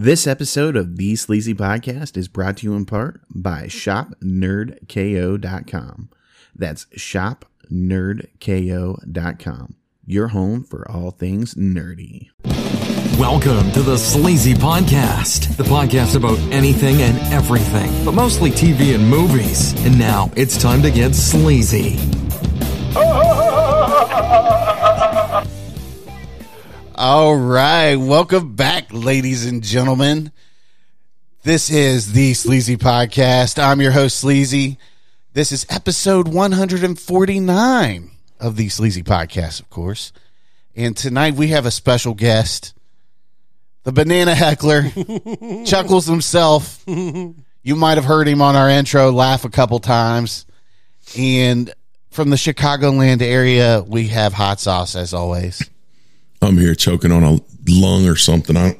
This episode of The Sleazy Podcast is brought to you in part by ShopNerdKO.com. That's ShopNerdKO.com, your home for all things nerdy. Welcome to the Sleazy Podcast, the podcast about anything and everything, but mostly TV and movies. And now it's time to get sleazy. All right, welcome back, ladies and gentlemen. This is the Sleazy Podcast. I'm your host, Sleazy. This is episode 149 of the Sleazy Podcast, of course. And tonight we have a special guest, the banana heckler, Chuckles himself. You might have heard him on our intro laugh a couple times. And from the Chicagoland area, we have hot sauce as always. I'm here choking on a lung or something. I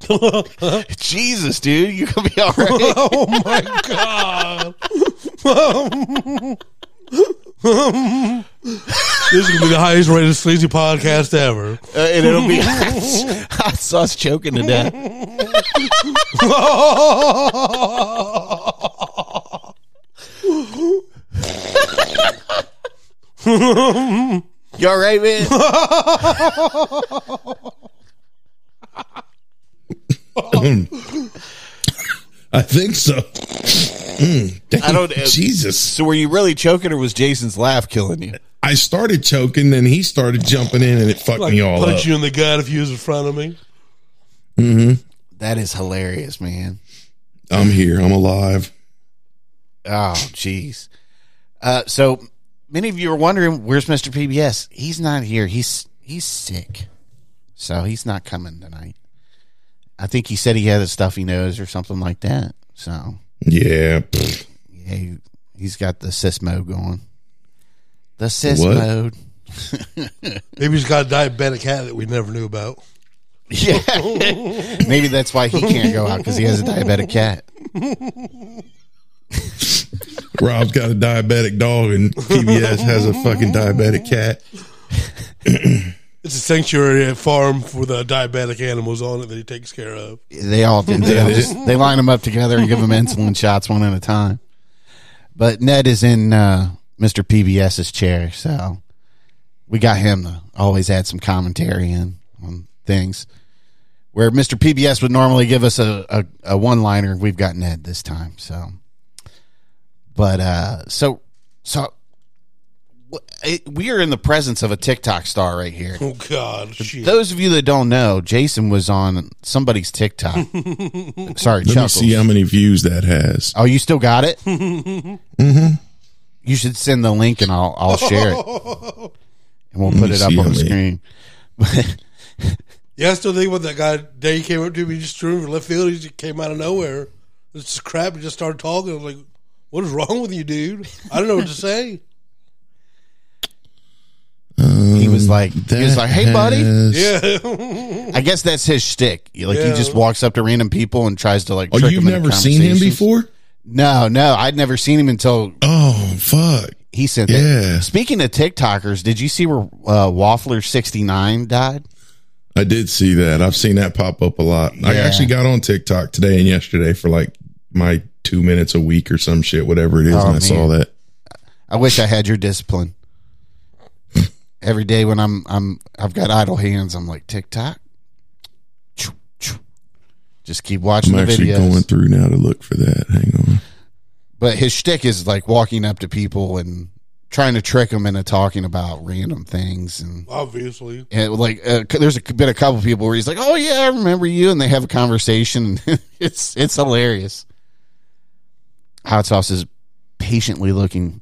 don't, Jesus, dude, you gonna be all right? Oh my god! this is gonna be the highest rated sleazy podcast ever. Uh, and it'll be hot sauce choking to death. You all right, man? I think so. Mm, damn, I don't- uh, Jesus. So were you really choking, or was Jason's laugh killing you? I started choking, then he started jumping in, and it fucked Like me all punch up. you in the gut if you was in front of me. That is hilarious, man. I'm here. I'm alive. Oh, jeez. Uh, so many of you are wondering where's Mr. PBS. He's not here. He's he's sick, so he's not coming tonight. I think he said he had a stuffy nose or something like that. So Yeah. yeah, he, he's got the cis mode going. The cis What? mode. Maybe he's got a diabetic cat that we never knew about. Yeah, maybe that's why he can't go out because he has a diabetic cat. Rob's got a diabetic dog, and PBS has a fucking diabetic cat. It's a sanctuary farm for the diabetic animals on it that he takes care of. They all do. They, all just, they line them up together and give them insulin shots one at a time. But Ned is in uh, Mr. PBS's chair, so we got him to always add some commentary in on things. Where Mr. PBS would normally give us a, a, a one liner, we've got Ned this time. So, but uh, so so it, we are in the presence of a TikTok star right here. Oh God, shit. Those of you that don't know, Jason was on somebody's TikTok. Sorry, Let me Chuckles. see how many views that has. Oh, you still got it? mm-hmm. You should send the link and I'll I'll share it, and we'll put it up on the many. screen. Yeah, I still think about that guy. Day he came up to me, just threw him from left field. He just came out of nowhere. It's just crap. He just started talking. I was like, "What is wrong with you, dude? I don't know what to say." Um, he was like, he was like, "Hey, buddy." Has- Yeah, I guess that's his shtick. Like he just walks up to random people and tries to like. Oh, trick you've them never seen him before? No, no, I'd never seen him until Oh, fuck. he sent Yeah. that. Speaking of TikTokers, did you see where uh, Waffler sixty nine died? I did see that. I've seen that pop up a lot. I actually got on TikTok today and yesterday for like my two minutes a week or some shit, whatever it is, Oh, and I saw that. I wish I had your discipline. Every day when I'm I'm I've got idle hands, I'm like TikTok. Choo, choo. Just keep watching I'm the actually videos. going through now to look for that. Hang on. but his shtick is like walking up to people and trying to trick them into talking about random things and. obviously. And like, uh, c- there's a, been a couple people where he's like, "Oh yeah, I remember you," and they have a conversation. And it's it's hilarious. Hot sauce is patiently looking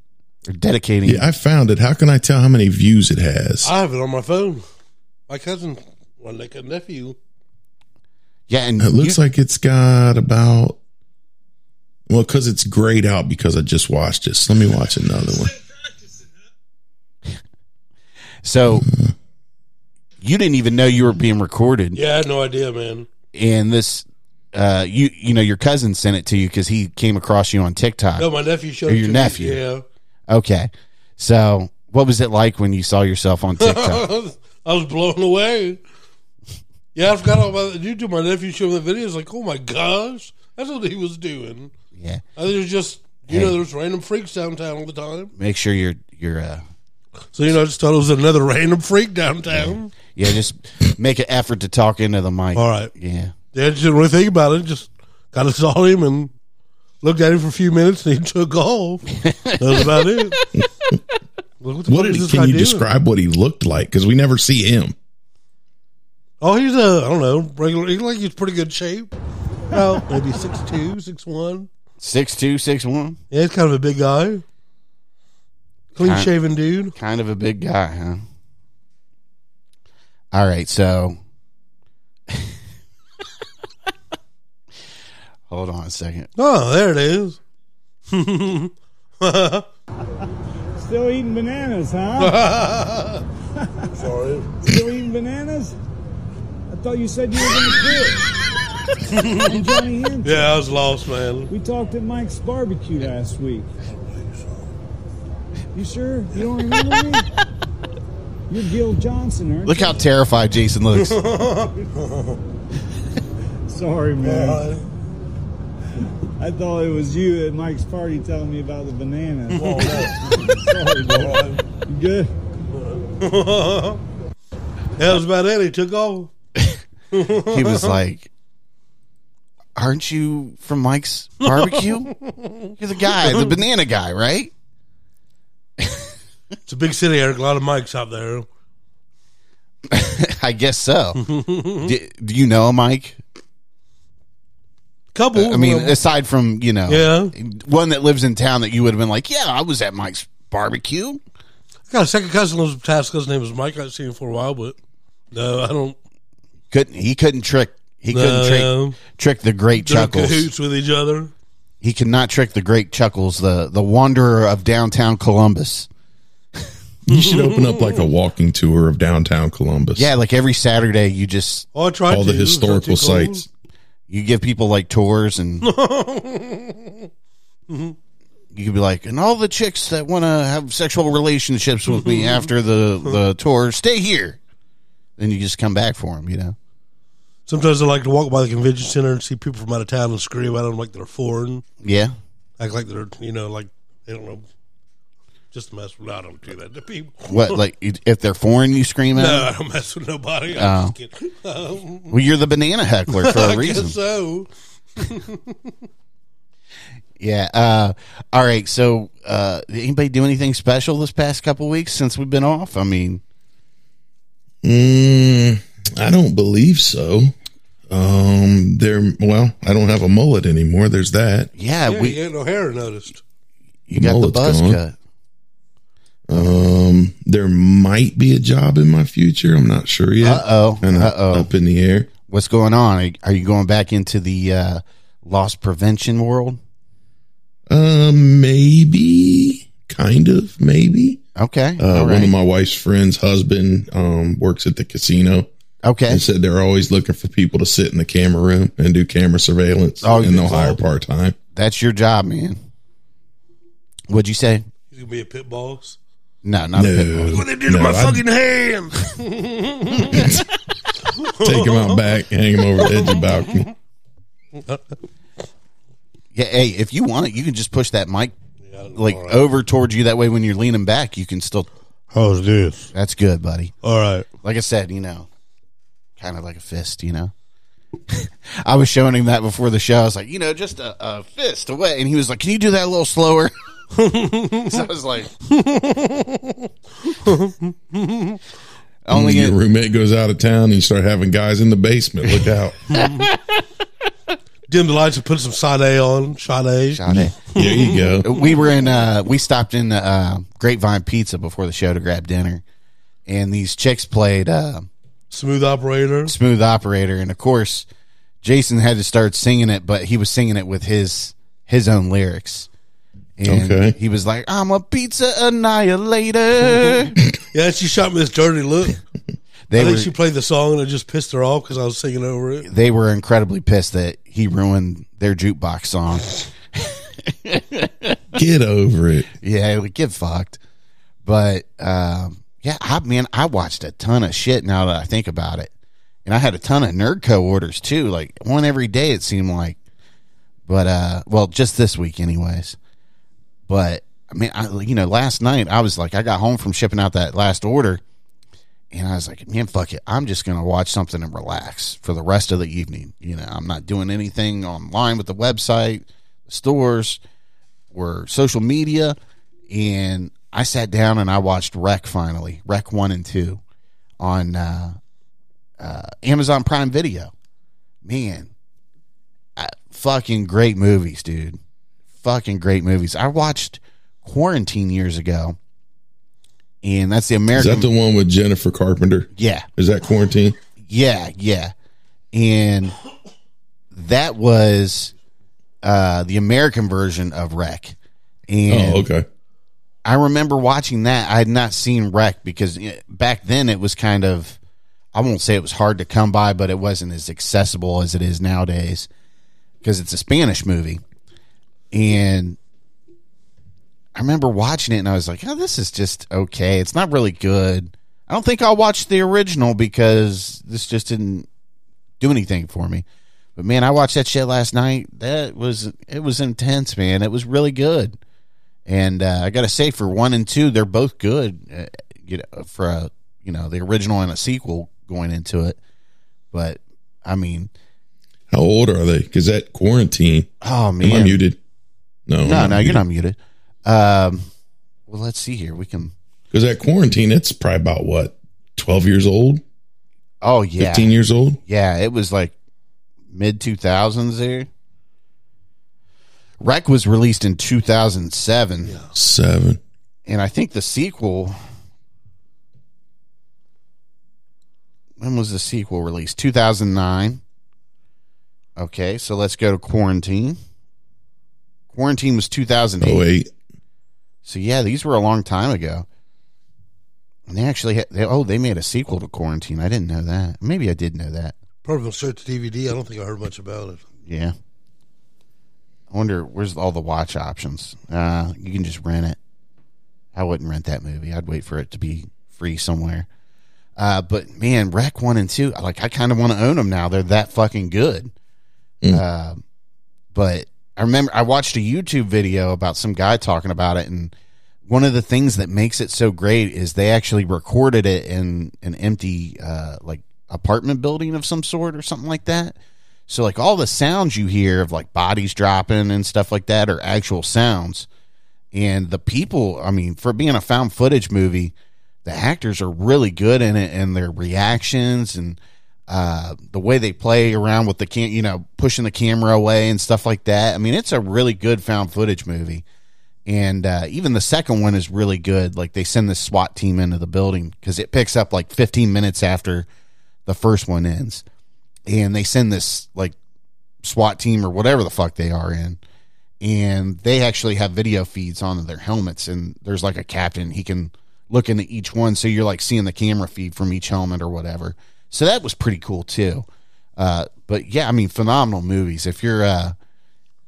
or dedicating. Yeah, I found it. How can I tell how many views it has? I have it on my phone. My cousin, my like a nephew. Yeah, and It looks you- like it's got about well, because it's grayed out because I just watched it. So let me watch another one. so. You didn't even know you were being recorded, Yeah, I had no idea, man. and this, uh, you you know, your cousin sent it to you because he came across you on TikTok. No, my nephew showed Or it your to me. nephew. Yeah, Okay. So, what was it like when you saw yourself on TikTok? I was blown away. Yeah, I forgot all about YouTube. My nephew showed me the video. I like, oh my gosh, that's what he was doing. yeah. I there's just, you Hey. know, there's random freaks downtown all the time. Make sure you're you're uh So, you know, I just thought it was another random freak downtown. yeah, just make an effort to talk into the mic. All right. Yeah. Yeah, just didn't really think about it. Just kind of saw him and looked at him for a few minutes and he took off. That was about it. Like, the What did is this can guy you doing? describe what he looked like? Because we never see him. Oh, he's a, I don't know, regular. He's like he's pretty good shape. Oh, maybe six two, six one. Six two, six one. Yeah, he's kind of a big guy. Clean shaven dude. Kind of a big guy, huh? All right, so hold on a second. Oh, there it is. Still eating bananas, huh? Sorry. Still eating bananas? I thought you said you were going to quit. Johnny Hinton. Yeah, I was lost, man. We talked at Mike's barbecue last week. You sure? You don't remember me? You're Gil Johnson, aren't Look how terrified Jason looks. Sorry, man. I thought it was you at Mike's party telling me about the bananas. Sorry, bro. You good? That was about it. He took off. He was like, "Aren't you from Mike's barbecue? You're the guy, the banana guy, right?" It's a big city, Eric. A lot of mics out there. I guess so. do, do you know a Mike? Couple. Uh, I mean, aside from you know, Yeah. one that lives in town that you would have been like, "Yeah, I was at Mike's barbecue." I got a second cousin whose task His name was Mike. I've seen him for a while, but no, I don't. Couldn't he? Couldn't trick. He couldn't No, trick trick the great They're chuckles. cahoots with each other. He could not trick the great chuckles, the the wanderer of downtown Columbus. You should open up like a walking tour of downtown Columbus. Yeah, like every Saturday, you just Oh, I all to. the It was not historical too cold. sites. you give people like tours and you could be like, and all the chicks that want to have sexual relationships with me after the the tour, stay here. Then you just come back for them, you know. Sometimes I like to walk by the convention center and see people from out of town and scream at them like they're foreign. Yeah, Act like they're, you know, like, they don't know. Just mess with I don't do that to people. what like if they're foreign, you scream at No, them. I don't mess with nobody. Oh. I'm just kidding. Um, Well, you're the banana heckler for a I reason. guess so. Yeah. Uh, all right. So, uh, did anybody do anything special this past couple weeks since we've been off? I mean, Mm, I don't believe so. Um, there. Well, I don't have a mullet anymore. There's that. yeah, Yeah, we you ain't no hair noticed. you got the mullet's buzz gone. cut. Um, there might be a job in my future. I'm not sure yet. Uh-oh. Uh-oh. Up in the air. What's going on? Are, are you going back into the uh, loss prevention world? Um, maybe. Kind of. Maybe. Okay. Uh, all one of my wife's friends' husband um works at the casino. Okay. and said they're always looking for people to sit in the camera room and do camera surveillance, Oh, and they'll hire part time. That's your job, man. What'd you say? You going to be a pit boss. No, not a pit boss. What they did no, to my I'd fucking hand. take him out back, hang him over the edge of the balcony. Yeah. Hey, if you want it, you can just push that mic like all right. over towards you. That way, when you're leaning back, you can still. How's this? That's good, buddy. All right. like I said, you know, kind of like a fist, you know. I was showing him that before the show. I was like, you know, just a, a fist away, and he was like, "Can you do that a little slower?" so I was like, only Your in, roommate goes out of town, and you start having guys in the basement. Look out! Dim the lights and put some Sade on. Sade. Sade. there you go. we were in. Uh, we stopped in uh, Grapevine Pizza before the show to grab dinner, and these chicks played uh, Smooth operator. Smooth Operator, and of course, Jason had to start singing it, but he was singing it with his his own lyrics. And Okay. he was like, "I'm a pizza annihilator." Yeah, she shot me this dirty look. they I were she played the song and it just pissed her off because I was singing over it. they were incredibly pissed that he ruined their jukebox song. Get over it. Yeah, like, get fucked. But um, yeah, I mean, I watched a ton of shit now that I think about it, and I had a ton of Nerdco orders too, like one every day it seemed like. But uh, well, just this week, anyways. But I mean, I, you know, last night I was like, I got home from shipping out that last order, and I was like, man, fuck it, I'm just gonna watch something and relax for the rest of the evening. You know, I'm not doing anything online with the website, stores, or social media, and I sat down and I watched REC finally, REC one and two, on uh, uh, Amazon Prime Video. Man, I, fucking great movies, dude. Fucking great movies. I watched Quarantine years ago, and that's the American. Is that the one with Jennifer Carpenter? yeah, Is that quarantine? yeah, yeah. And that was uh, the American version of REC. And Oh, okay. I remember watching that. I had not seen REC because eh, back then it was kind of, I won't say it was hard to come by, but it wasn't as accessible as it is nowadays because it's a Spanish movie. And I remember watching it and I was like, oh, this is just okay. It's not really good. I don't think I'll watch the original because this just didn't do anything for me. But man, I watched that shit last night. That was it was intense, man. It was really good. And uh, I got to say, for one and two, they're both good. Uh, you know, for a you know the original and a sequel going into it. But I mean, How old are they? Because that quarantine. oh Am I man, muted? No. no, no, you're not muted. Um, well, let's see here. We can. Because that quarantine, it's probably about what, 12 years old? Oh yeah, 15 years old? Yeah, it was like mid 2000s there. REC was released in 2007, Seven. and I think the sequel. When was the sequel released? 2009. Okay, so let's go to Quarantine. Quarantine was 2008. Oh, eight. So yeah, these were a long time ago. And they actually had, they, oh, they made a sequel to Quarantine. I didn't know that. Maybe I did know that. Probably went straight to DVD. I don't think I heard much about it. Yeah. I wonder where's all the watch options. Uh, you can just rent it. I wouldn't rent that movie. I'd wait for it to be free somewhere. Uh, but man, REC one and two, like I kind of want to own them now. They're that fucking good. Uh, but I remember I watched a YouTube video about some guy talking about it, and one of the things that makes it so great is they actually recorded it in an empty, uh, like apartment building of some sort or something like that. So like all the sounds you hear of like bodies dropping and stuff like that are actual sounds. And the people, I mean, for being a found footage movie, the actors are really good in it and their reactions and uh, the way they play around with the cam, you know, pushing the camera away and stuff like that. I mean, it's a really good found footage movie. And uh, even the second one is really good. Like they send the SWAT team into the building because it picks up like 15 minutes after the first one ends and they send this like SWAT team or whatever the fuck they are in, and they actually have video feeds on their helmets, and there's like a captain he can look into each one, so you're like seeing the camera feed from each helmet or whatever. So that was pretty cool too. Uh, but yeah, I mean, phenomenal movies. If you're uh,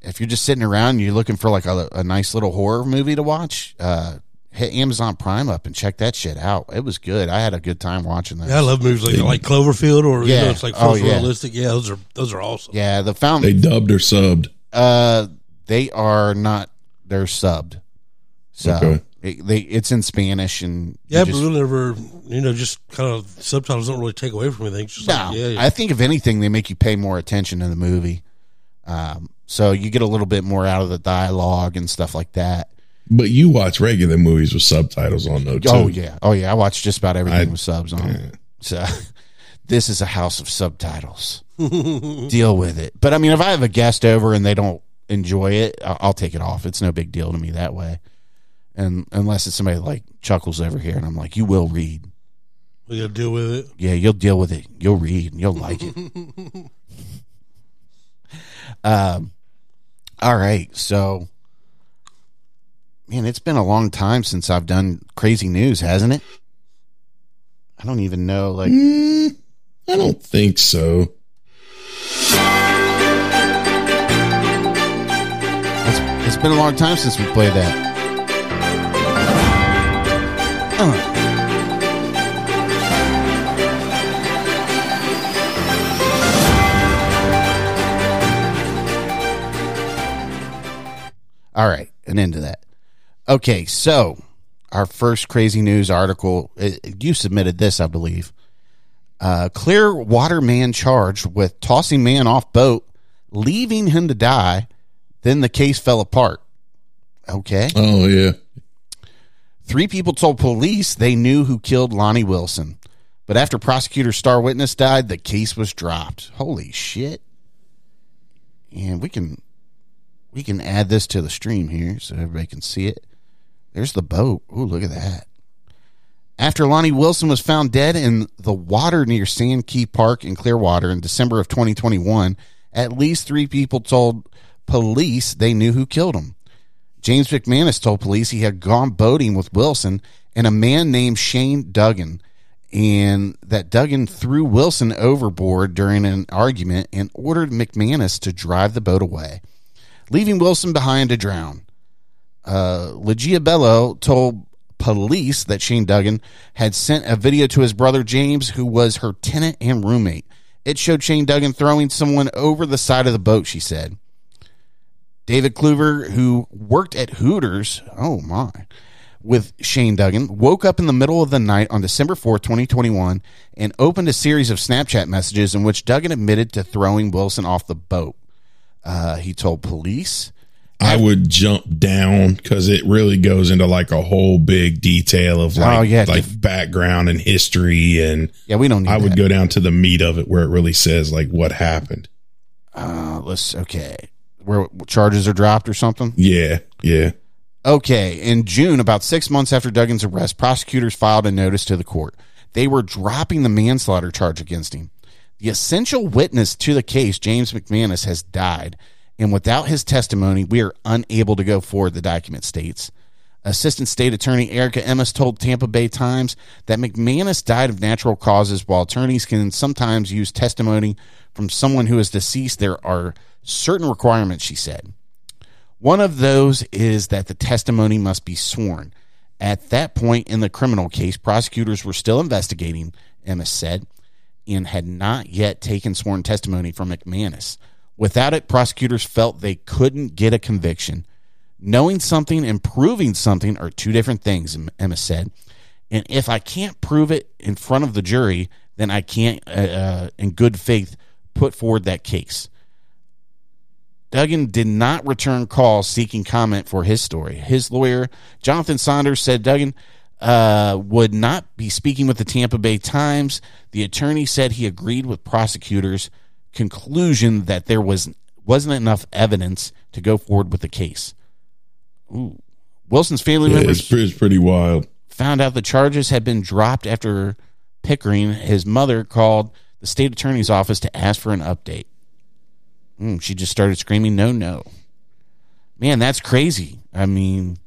if you're just sitting around and you're looking for like a, a nice little horror movie to watch, uh, hit Amazon Prime up and check that shit out. It was good. I had a good time watching that. Yeah, I love movies like like Cloverfield or you Yeah. know, it's like Oh, yeah. realistic. Yeah, those are those are awesome. Yeah, the found They dubbed or subbed. Uh, they are not. They're subbed. So Okay. it, they it's in Spanish and Yeah, you but just- we'll never, you know, just kind of subtitles don't really take away from anything. Just no. like, yeah, yeah. I think if anything, they make you pay more attention to the movie. Um, so you get a little bit more out of the dialogue and stuff like that. But you watch regular movies with subtitles on, though, too. Oh yeah, oh yeah. I watch just about everything I- with subs on. So this is a house of subtitles. Deal with it. But I mean, if I have a guest over and they don't enjoy it, I'll, I'll take it off. It's no big deal to me that way. And unless it's somebody like chuckles over here, and I'm like, you will read. we got to deal with it. Yeah, you'll deal with it. You'll read. And you'll like it. um. All right. So, man, it's been a long time since I've done crazy news, hasn't it? I don't even know. Like, mm, I don't think so. it's, it's been a long time since we played that. All right, an end to that. Okay, so our first crazy news article. You submitted this, I believe. Uh, Clearwater man charged with tossing man off boat, leaving him to die. Then the case fell apart. Okay. Oh yeah. Three people told police they knew who killed Lonnie Wilson. But after prosecutor star witness died, the case was dropped. Holy shit. And we can we can add this to the stream here so everybody can see it. There's the boat. Ooh, look at that. After Lonnie Wilson was found dead in the water near Sand Key Park in Clearwater in December of 2021, at least three people told police they knew who killed him. James McManus told police he had gone boating with Wilson and a man named Shane Duggan, and that Duggan threw Wilson overboard during an argument and ordered McManus to drive the boat away, leaving Wilson behind to drown. Uh, Legia Bello told police that Shane Duggan had sent a video to his brother James, who was her tenant and roommate. It showed Shane Duggan throwing someone over the side of the boat, she said. David Kluver, who worked at Hooters, oh my, with Shane Duggan, woke up in the middle of the night on December 4th, 2021, and opened a series of Snapchat messages in which Duggan admitted to throwing Wilson off the boat. Uh, he told police. I would jump down because it really goes into like a whole big detail of like Oh, yeah. like background and history and Yeah, we don't need I would that. go down to the meat of it where it really says like what happened. Uh, let's, okay. Where charges are dropped or something? Yeah, yeah. Okay, in June, about six months after Duggan's arrest, prosecutors filed a notice to the court. They were dropping the manslaughter charge against him. The essential witness to the case, James McManus, has died, and without his testimony, we are unable to go forward, the document states. Assistant State Attorney Erica Emmis told Tampa Bay Times that McManus died of natural causes while attorneys can sometimes use testimony from someone who is deceased. There are certain requirements, she said. One of those is that the testimony must be sworn. At that point in the criminal case, prosecutors were still investigating, Emma said, and had not yet taken sworn testimony from McManus. Without it, prosecutors felt they couldn't get a conviction. Knowing something and proving something are two different things, Emma said. And if I can't prove it in front of the jury, then I can't, uh, uh, in good faith, put forward that case. Duggan did not return calls seeking comment for his story. His lawyer, Jonathan Saunders, said Duggan uh, would not be speaking with the Tampa Bay Times. The attorney said he agreed with prosecutors' conclusion that there was wasn't enough evidence to go forward with the case. Ooh. Wilson's family yeah members it's, pretty wild. found out the charges had been dropped after Pickering, his mother, called the state attorney's office to ask for an update. Mm, she just started screaming, "No, no!" Man, that's crazy. I mean,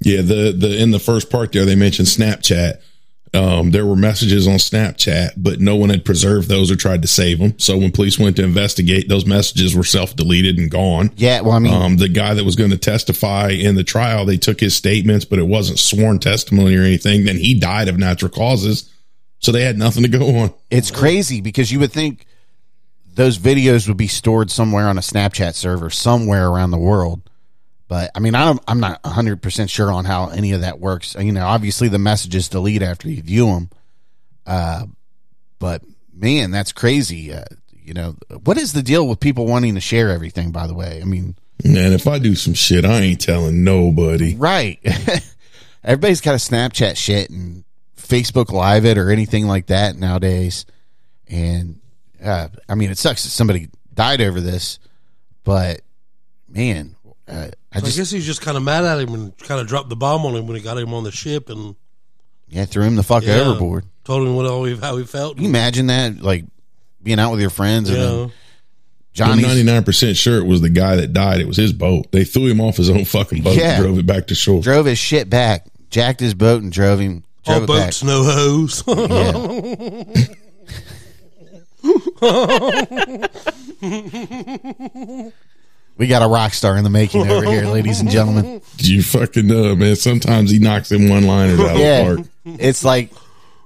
Yeah, the the in the first part there they mentioned Snapchat. Um, there were messages on Snapchat, but no one had preserved those or tried to save them. So when police went to investigate, those messages were self deleted and gone. yeah. Well, I mean, Um, the guy that was going to testify in the trial, they took his statements, but it wasn't sworn testimony or anything. Then he died of natural causes, so they had nothing to go on. it's crazy because you would think those videos would be stored somewhere on a Snapchat server somewhere around the world. But I mean, I'm I'm not 100 percent sure on how any of that works. You know, obviously the messages delete after you view them. Uh, but man, that's crazy. Uh, you know, what is the deal with people wanting to share everything? By the way, I mean, Man, if I do some shit, I ain't telling nobody. right? Everybody's got a Snapchat shit and Facebook Live it or anything like that nowadays. And uh, I mean, it sucks that somebody died over this, but man, uh, I So I just guess he's just kind of mad at him and kind of dropped the bomb on him when he got him on the ship and yeah threw him the fuck yeah, overboard. Told him what all he, how he felt. Can you imagine that? Like being out with your friends and Yeah. then I'm 99% sure it was the guy that died. It was his boat. They threw him off his own fucking boat Yeah. and drove it back to shore. drove his shit back, jacked his boat, and drove him. Drove all it back. boats, no hose. Yeah. we got a rock star in the making over here, ladies and gentlemen. You fucking know, man. Sometimes he knocks in one liners out Yeah. of the park. it's like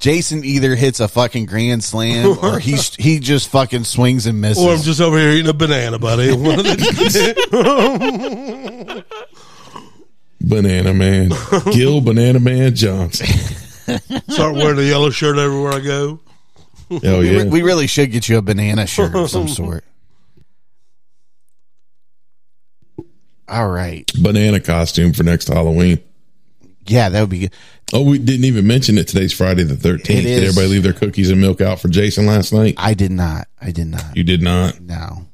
Jason either hits a fucking grand slam or he he just fucking swings and misses. Or I'm just over here eating a banana, buddy. One of the- Banana Man, Gil Banana Man Johnson. Start wearing a yellow shirt everywhere I go. Hell we, yeah! we really should get you a banana shirt of some sort. All right. Banana costume for next Halloween. Yeah, that would be good. Oh, we didn't even mention it. Today's Friday the 13th. It Did everybody leave their cookies and milk out for Jason last night? I did not. I did not. You did not. No.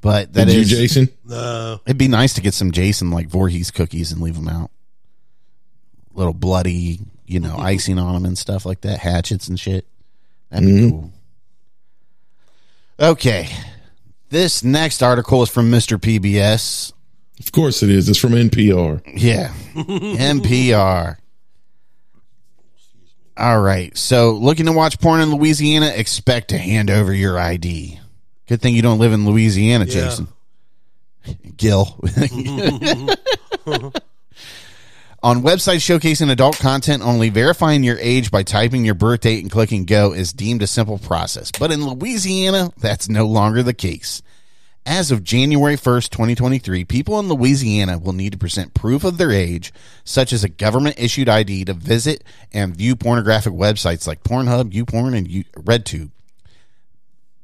But that Did is. you, Jason? No. It'd be nice to get some Jason like Voorhees cookies and leave them out. Little bloody, you know, mm-hmm. icing on them and stuff like that, hatchets and shit. That'd be mm-hmm. cool. Okay. This next article is from Mr. PBS. Of course it is. It's from NPR. Yeah. NPR. All right. So, looking to watch porn in Louisiana, expect to hand over your ID. Good thing you don't live in Louisiana, Yeah. Jason. Gil. On websites showcasing adult content only, verifying your age by typing your birth date and clicking go is deemed a simple process. But in Louisiana, that's no longer the case. As of January 1st, 2023, people in Louisiana will need to present proof of their age, such as a government issued ID, to visit and view pornographic websites like Pornhub, YouPorn, and RedTube.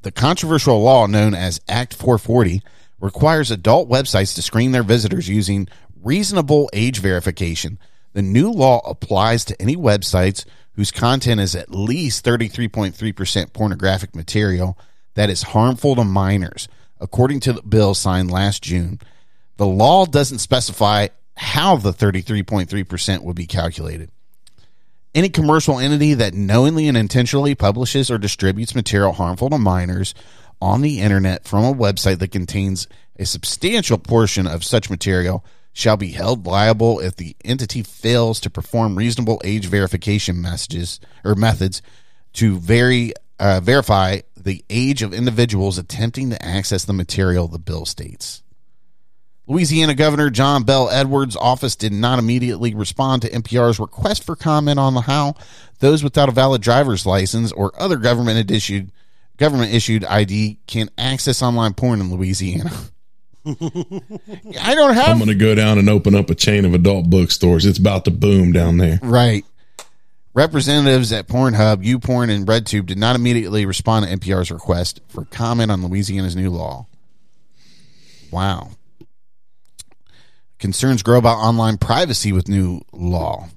The controversial law known as Act 440 requires adult websites to screen their visitors using reasonable age verification. The new law applies to any websites whose content is at least 33.3% pornographic material that is harmful to minors, according to the bill signed last June. The law doesn't specify how the 33.3% would be calculated. Any commercial entity that knowingly and intentionally publishes or distributes material harmful to minors on the internet from a website that contains a substantial portion of such material shall be held liable if the entity fails to perform reasonable age verification messages or methods to vary, uh, verify the age of individuals attempting to access the material, the bill states. Louisiana Governor John Bell Edwards' office did not immediately respond to NPR's request for comment on how those without a valid driver's license or other government issued government issued ID can access online porn in Louisiana. I don't have. I'm going to go down and open up a chain of adult bookstores. It's about to boom down there. right. Representatives at Pornhub, YouPorn, and RedTube did not immediately respond to NPR's request for comment on Louisiana's new law. Wow. Concerns grow about online privacy with new law.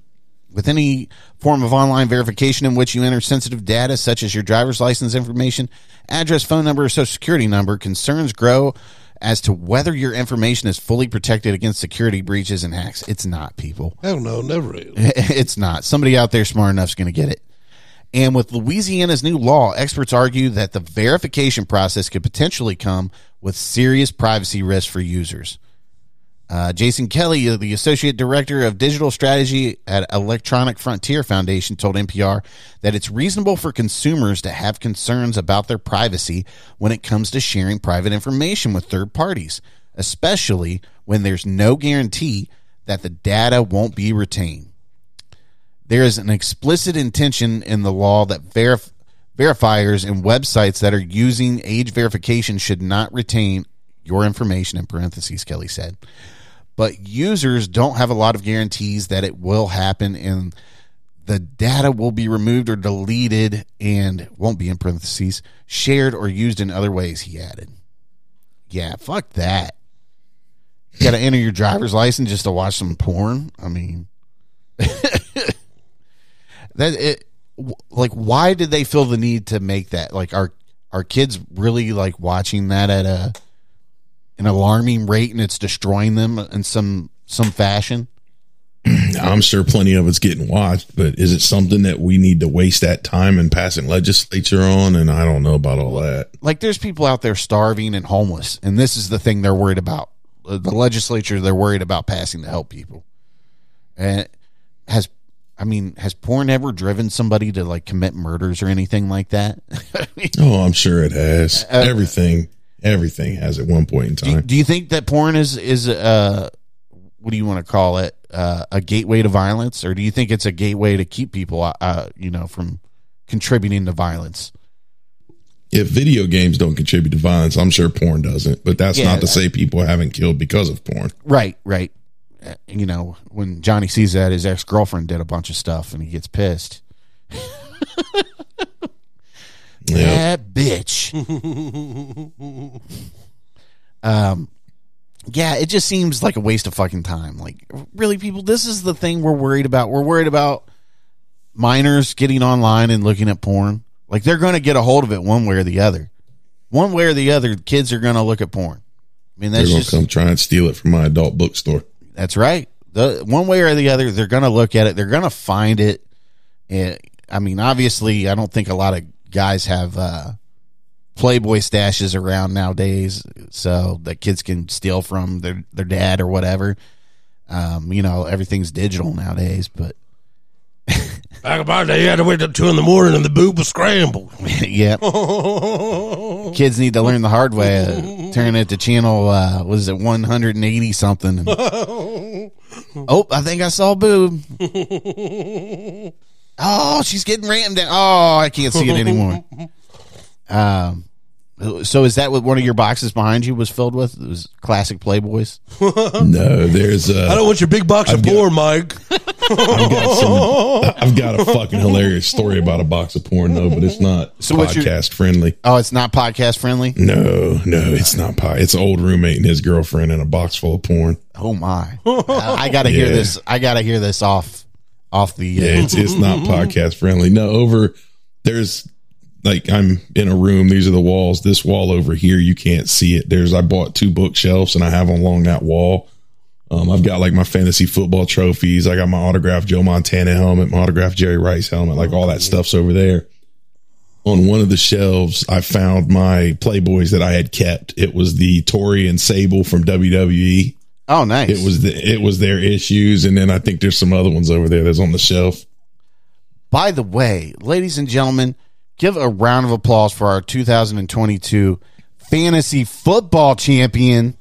With any form of online verification in which you enter sensitive data, such as your driver's license information, address, phone number, or social security number, concerns grow as to whether your information is fully protected against security breaches and hacks. It's not, people. Hell no, never is. it's not. Somebody out there smart enough is going to get it. And with Louisiana's new law, experts argue that the verification process could potentially come with serious privacy risks for users. Uh, Jason Kelly, uh, the associate director of digital strategy at Electronic Frontier Foundation, told NPR that it's reasonable for consumers to have concerns about their privacy when it comes to sharing private information with third parties, especially when there's no guarantee that the data won't be retained. There is an explicit intention in the law that verif- verifiers and websites that are using age verification should not retain your information in parentheses, Kelly said. But users don't have a lot of guarantees that it will happen and the data will be removed or deleted and won't be in parentheses, shared or used in other ways, he added. Yeah, fuck that. You got to enter your driver's license just to watch some porn. I mean, that it like why did they feel the need to make that like our are kids really like watching that at a an alarming rate and it's destroying them in some some fashion I'm sure plenty of it's getting watched, but is it something that we need to waste that time in passing legislature on? And I don't know about all that. like there's people out there starving and homeless and this is the thing they're worried about Uh, the legislature they're worried about passing to help people and has i mean has porn ever driven somebody to like commit murders or anything like that Oh, I'm sure it has. everything, everything has at one point in do, you- time. do you think that porn is is uh what do you want to call it uh, a gateway to violence, or do you think it's a gateway to keep people, uh, you know, from contributing to violence? If video games don't contribute to violence, I'm sure porn doesn't. But that's Yeah, not to say people haven't killed because of porn. Right, right. Uh, You know, when Johnny sees that his ex girlfriend did a bunch of stuff and he gets pissed. Yeah. That bitch. um, yeah, it just seems like a waste of fucking time. Like, really, people, this is the thing we're worried about. We're worried about minors getting online and looking at porn. Like, they're going to get a hold of it one way or the other. One way or the other, kids are going to look at porn. I mean, They're that's gonna just come try and steal it from my adult bookstore. that's right. The one way or the other, they're going to look at it. They're going to find it. And, I mean, obviously, I don't think a lot of guys have uh, Playboy stashes around nowadays, so that kids can steal from their their dad or whatever. Um, you know, everything's digital nowadays, but Back in my day, you had to wait till two in the morning and the boob was scrambled. yeah, kids need to learn the hard way. Uh, turn it to channel. Uh, was it one hundred and eighty something? And- oh, I think I saw boob. Oh, she's getting rammed down. Oh, I can't see it anymore. Um, so is that what one of your boxes behind you was filled with? It was classic Playboys. No, there's uh I don't want your big box of I've got- porn, Mike. I've got some I've got a fucking hilarious story about a box of porn though, but it's not So what's your- podcast friendly. Oh, it's not podcast friendly. No, no, it's not pie. It's an old roommate and his girlfriend in a box full of porn. Oh my! I, I gotta hear this. I gotta hear this off off the. Yeah, it's it's not podcast friendly. No, over there's like I'm in a room. These are the walls. This wall over here, you can't see it. There's I bought two bookshelves and I have them along that wall. Um, I've got like my fantasy football trophies. I got my autographed Joe Montana helmet, my autographed Jerry Rice helmet, like all that stuff's over there. On one of the shelves, I found my Playboys that I had kept. It was the Tori and Sable from WWE. Oh, nice. It was the it was their issues, and then I think there's some other ones over there that's on the shelf. By the way, ladies and gentlemen, give a round of applause for our 2022 fantasy football champion.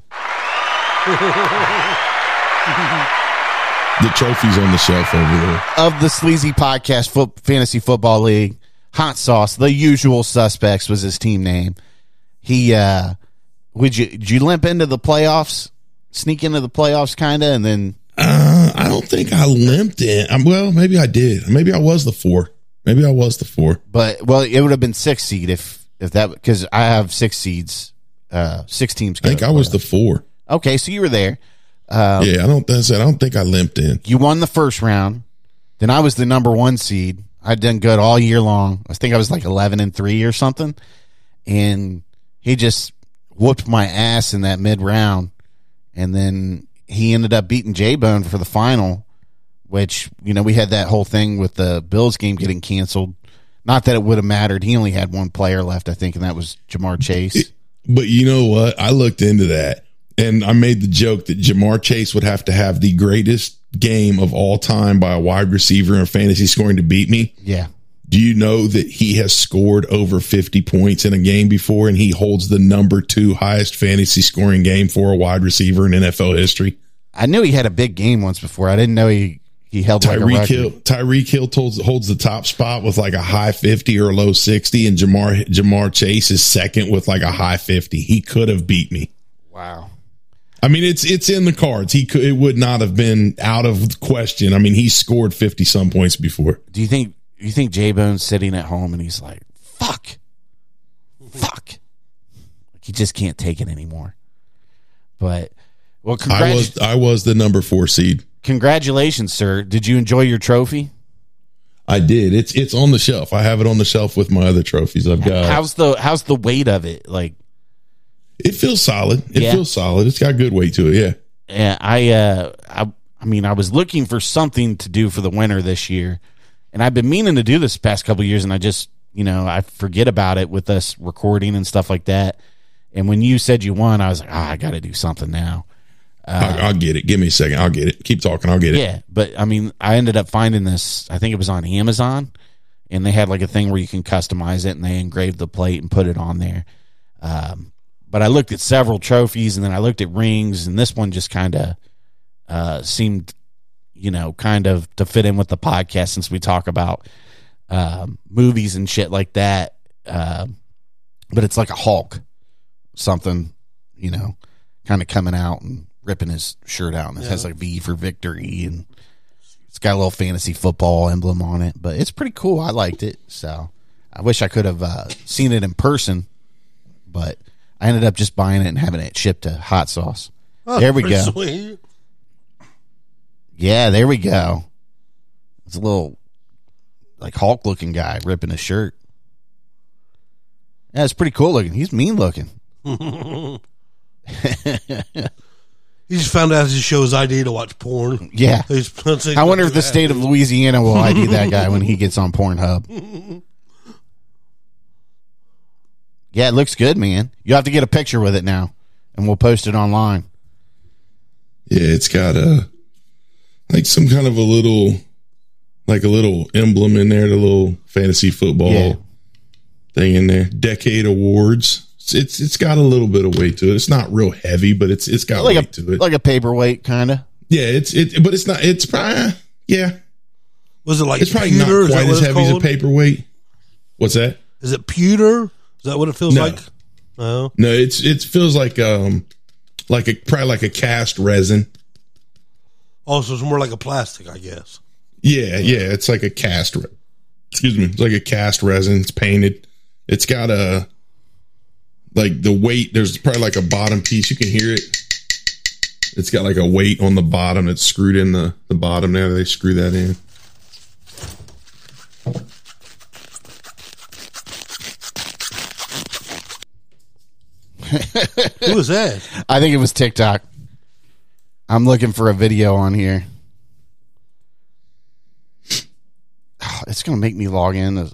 The trophy's on the shelf over there. of the Sleazy Podcast Foot Fantasy Football League. Hot Sauce, the usual suspects was his team name. He uh would you did you limp into the playoffs? Sneak into the playoffs kinda and then Uh, I don't think I limped in. Um, well, maybe I did. Maybe I was the four. Maybe I was the four. but well it would have been six seed if if that because I have six seeds, uh six teams. I think I was the four. Okay, so you were there. yeah, I don't. Said I don't think I limped in. You won the first round. Then I was the number one seed. I'd done good all year long. I think I was like eleven and three or something. And he just whooped my ass in that mid round. And then he ended up beating J Bone for the final, which, you know, we had that whole thing with the Bills game getting canceled. Not that it would have mattered. He only had one player left, I think, and that was Ja'Marr Chase. But you know what? I looked into that and I made the joke that Ja'Marr Chase would have to have the greatest game of all time by a wide receiver in fantasy scoring to beat me. Yeah. Do you know that he has scored over 50 points in a game before and he holds the number two highest fantasy scoring game for a wide receiver in NFL history? I knew he had a big game once before. I didn't know he, he held like Tyreek record. Hill, Tyreek Hill holds, holds the top spot with like a high 50 or a low 60 and Ja'Marr, Ja'Marr Chase is second with like a high 50. He could have beat me. Wow. I mean, it's, it's in the cards. He could, it would not have been out of question. I mean, he scored 50 some points before. Do you think you think J Bone's sitting at home and he's like, "Fuck, fuck," like he just can't take it anymore? But well, I was, I was the number four seed. congratulations, sir. Did you enjoy your trophy? I did. It's, it's on the shelf. I have it on the shelf with my other trophies I've got. How's the how's the weight of it? Like, It feels solid. It Yeah. feels solid. It's got good weight to it. Yeah. yeah, I uh, I I mean, I was looking for something to do for the winter this year, and I've been meaning to do this the past couple of years, and I just you know I forget about it with us recording and stuff like that. And when you said you won, I was like, ah, I got to do something now. I'll, I'll get it. Give me a second. I'll get it. Keep talking. I'll get it. Yeah, but I mean, I ended up finding this. I think it was on Amazon, and they had like a thing where you can customize it, and they engraved the plate and put it on there. Um, but I looked at several trophies, and then I looked at rings, and this one just kind of uh, seemed you know, kind of to fit in with the podcast since we talk about um, movies and shit like that. Um, but it's like a Hulk, something, you know, kind of coming out and ripping his shirt out, and it has like V for victory, and it's got a little fantasy football emblem on it. But it's pretty cool. I liked it. So I wish I could have uh, seen it in person, but I ended up just buying it and having it shipped to hot sauce. there we go. Sweet. Yeah, there we go. It's a little like Hulk looking guy ripping his shirt. Yeah, it's pretty cool looking. He's mean looking. He just found out his show his ID to watch porn. Yeah. He's- I wonder if the state of Louisiana will ID that guy when he gets on Pornhub. Yeah, it looks good, man. You have to get a picture with it now, and we'll post it online. Yeah, it's got a like some kind of a little like a little emblem in there, the little fantasy football Yeah. thing in there. Decade awards. It's, it's it's got a little bit of weight to it. It's not real heavy, but it's it's got Like weight a to it. like a paperweight, kind of. yeah, it's it, but it's not. It's probably yeah. Was it like It's probably pewter? not quite as it's heavy as a paperweight. What's that? Is it pewter? Is that what it feels No. like? No. No, it's it feels like um like a probably like a cast resin. Oh, also, it's more like a plastic, I guess. Yeah, yeah, it's like a cast. Re- excuse me, it's like a cast resin. It's painted. It's got a like the weight. There's probably like a bottom piece. You can hear it. It's got like a weight on the bottom It's screwed in the the bottom there. They screw that in. Who was that? I think it was TikTok. I'm looking for a video on here. It's gonna make me log in.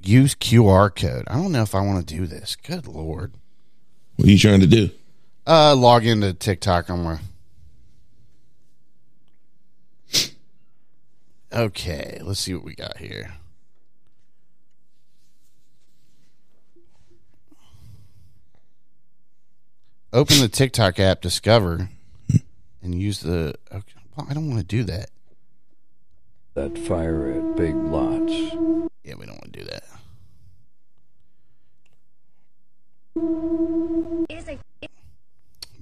Use QR code. I don't know if I want to do this. Good lord. What are you trying to do? Uh, log into TikTok on my. Okay, let's see what we got here. Open the TikTok app, Discover, and use the. Okay, well, I don't want to do that. that fire at Big Lots. Yeah, we don't want to do that.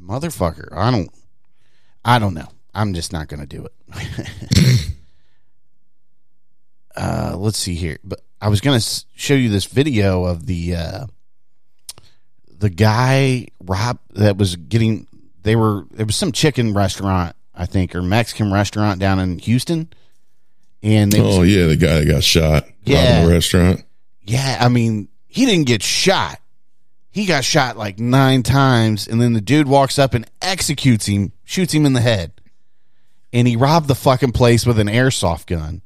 Motherfucker, I don't. I don't know. I'm just not going to do it. uh, let's see here. But I was going to show you this video of the uh, the guy Rob that was getting. They were there was some chicken restaurant I think or Mexican restaurant down in Houston, and they was Oh yeah, the guy that got shot. Yeah. in the restaurant. Yeah, I mean, he didn't get shot. He got shot like nine times, and then the dude walks up and executes him, shoots him in the head. And he robbed the fucking place with an airsoft gun.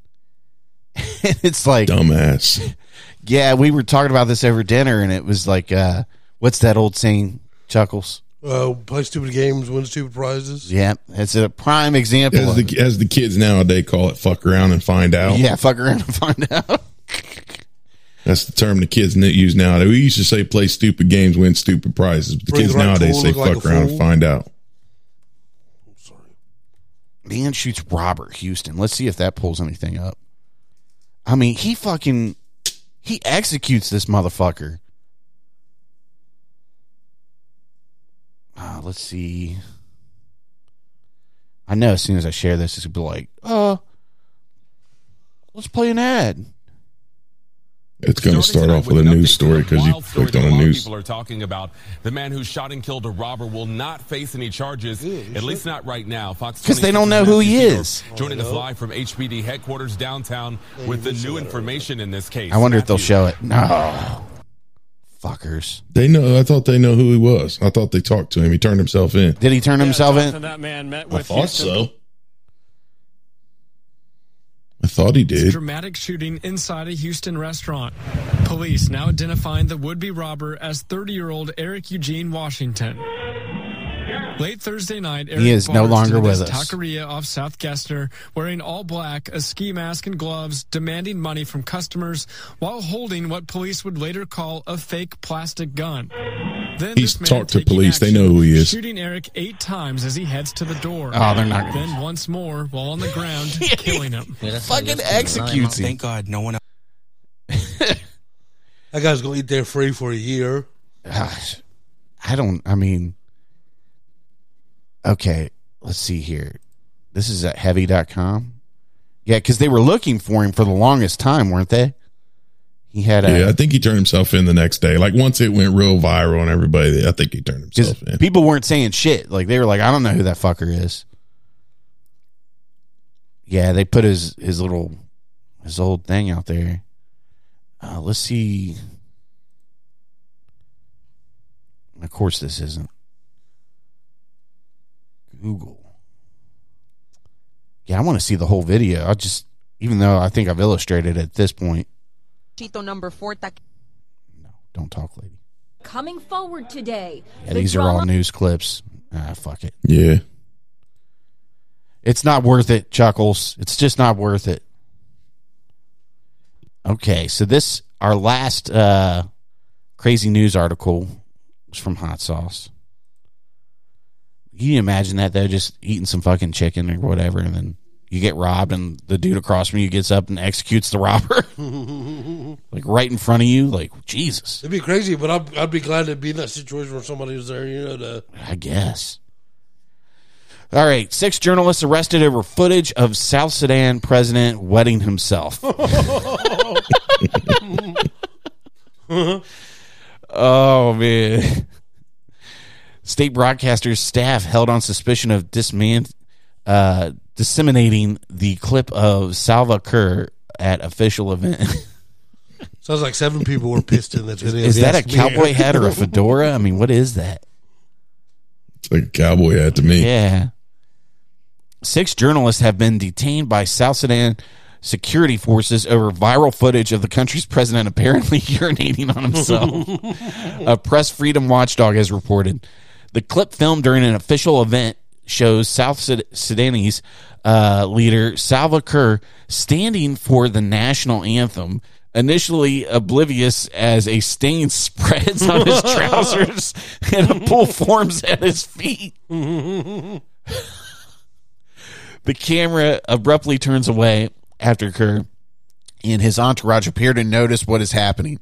and it's like, Dumbass. yeah, we were talking about this over dinner, and it was like, uh, what's that old saying, Chuckles? Uh, play stupid games, win stupid prizes. Yeah, it's a prime example. As of the as the kids nowadays call it, fuck around and find out. yeah, fuck around and find out. That's the term the kids use nowadays. We used to say play stupid games, win stupid prizes. But the Bring kids the right nowadays say look like fuck around fool. and find out. Man shoots Robert Houston. Let's see if that pulls anything up. I mean, he fucking he executes this motherfucker. Uh, let's see. I know as soon as I share this, it's gonna be like, uh, let's play an ad. It's going to start off with a news story because you clicked on a news. People are talking about the man who shot and killed a robber will not face any charges, at least not right now. Fox because they don't know who he is. Joining us live from HPD headquarters downtown with the new information in this case. I wonder if they'll show it. No, fuckers. They know. I thought they know who he was. I thought they talked to him. He turned himself in. Did he turn himself in? That man met I thought Houston. so. I thought he did. Dramatic shooting inside a Houston restaurant. Police now identifying the would-be robber as 30-year-old Eric Eugene Washington. Late Thursday night, Eric He is no longer with this us. Taqueria off South Gessner, wearing all black, a ski mask and gloves, demanding money from customers while holding what police would later call a fake plastic gun. Then He's this man talked to taking police. They know who he is. Shooting Eric eight times as he heads to the door. Oh, they're not gonna- Then once more while on the ground, killing him. Fucking executes him. Thank God no one That guy's gonna eat there free for a year. Gosh, I don't. I mean, okay. Let's see here. This is at heavy.com. Yeah, because they were looking for him for the longest time, weren't they? He had a. Yeah, I think he turned himself in the next day. Like once it went real viral and everybody, I think he turned himself in. people weren't saying shit. Like they were like, I don't know who that fucker is. Yeah, they put his his little his old thing out there. Uh, let's see. Of course, this isn't Google. Yeah, I want to see the whole video. I just, even though I think I've illustrated it at this point. Chito number four. ta- Don't talk, lady. Coming forward today. Yeah, the these are all news clips. Ah, fuck it. Yeah. It's not worth it, Chuckles. It's just not worth it. Okay, so this our last uh crazy news article was from Hot Sauce. Can you imagine that though, just eating some fucking chicken or whatever, and then you get robbed, and the dude across from you gets up and executes the robber, like right in front of you. Like Jesus, It'd be crazy, but I'd, I'd be glad to be in that situation where somebody was there, you know, to I guess. All right, six journalists arrested over footage of South Sudan president wetting himself. oh man. State broadcaster's staff held on suspicion of disman- uh, disseminating the clip of Salva Kiir at official event. sounds like seven people were pissed in that video. is if that a cowboy hat or a fedora? I mean, what is that? It's like a cowboy hat to me. Yeah. Six journalists have been detained by South Sudan security forces over viral footage of the country's president apparently urinating on himself. a press freedom watchdog has reported. The clip filmed during an official event shows South Sud- Sudanese uh, leader Salva Kiir standing for the national anthem. Initially oblivious as a stain spreads on his trousers and a pool forms at his feet. The camera abruptly turns away after Kiir and his entourage appear to notice what is happening.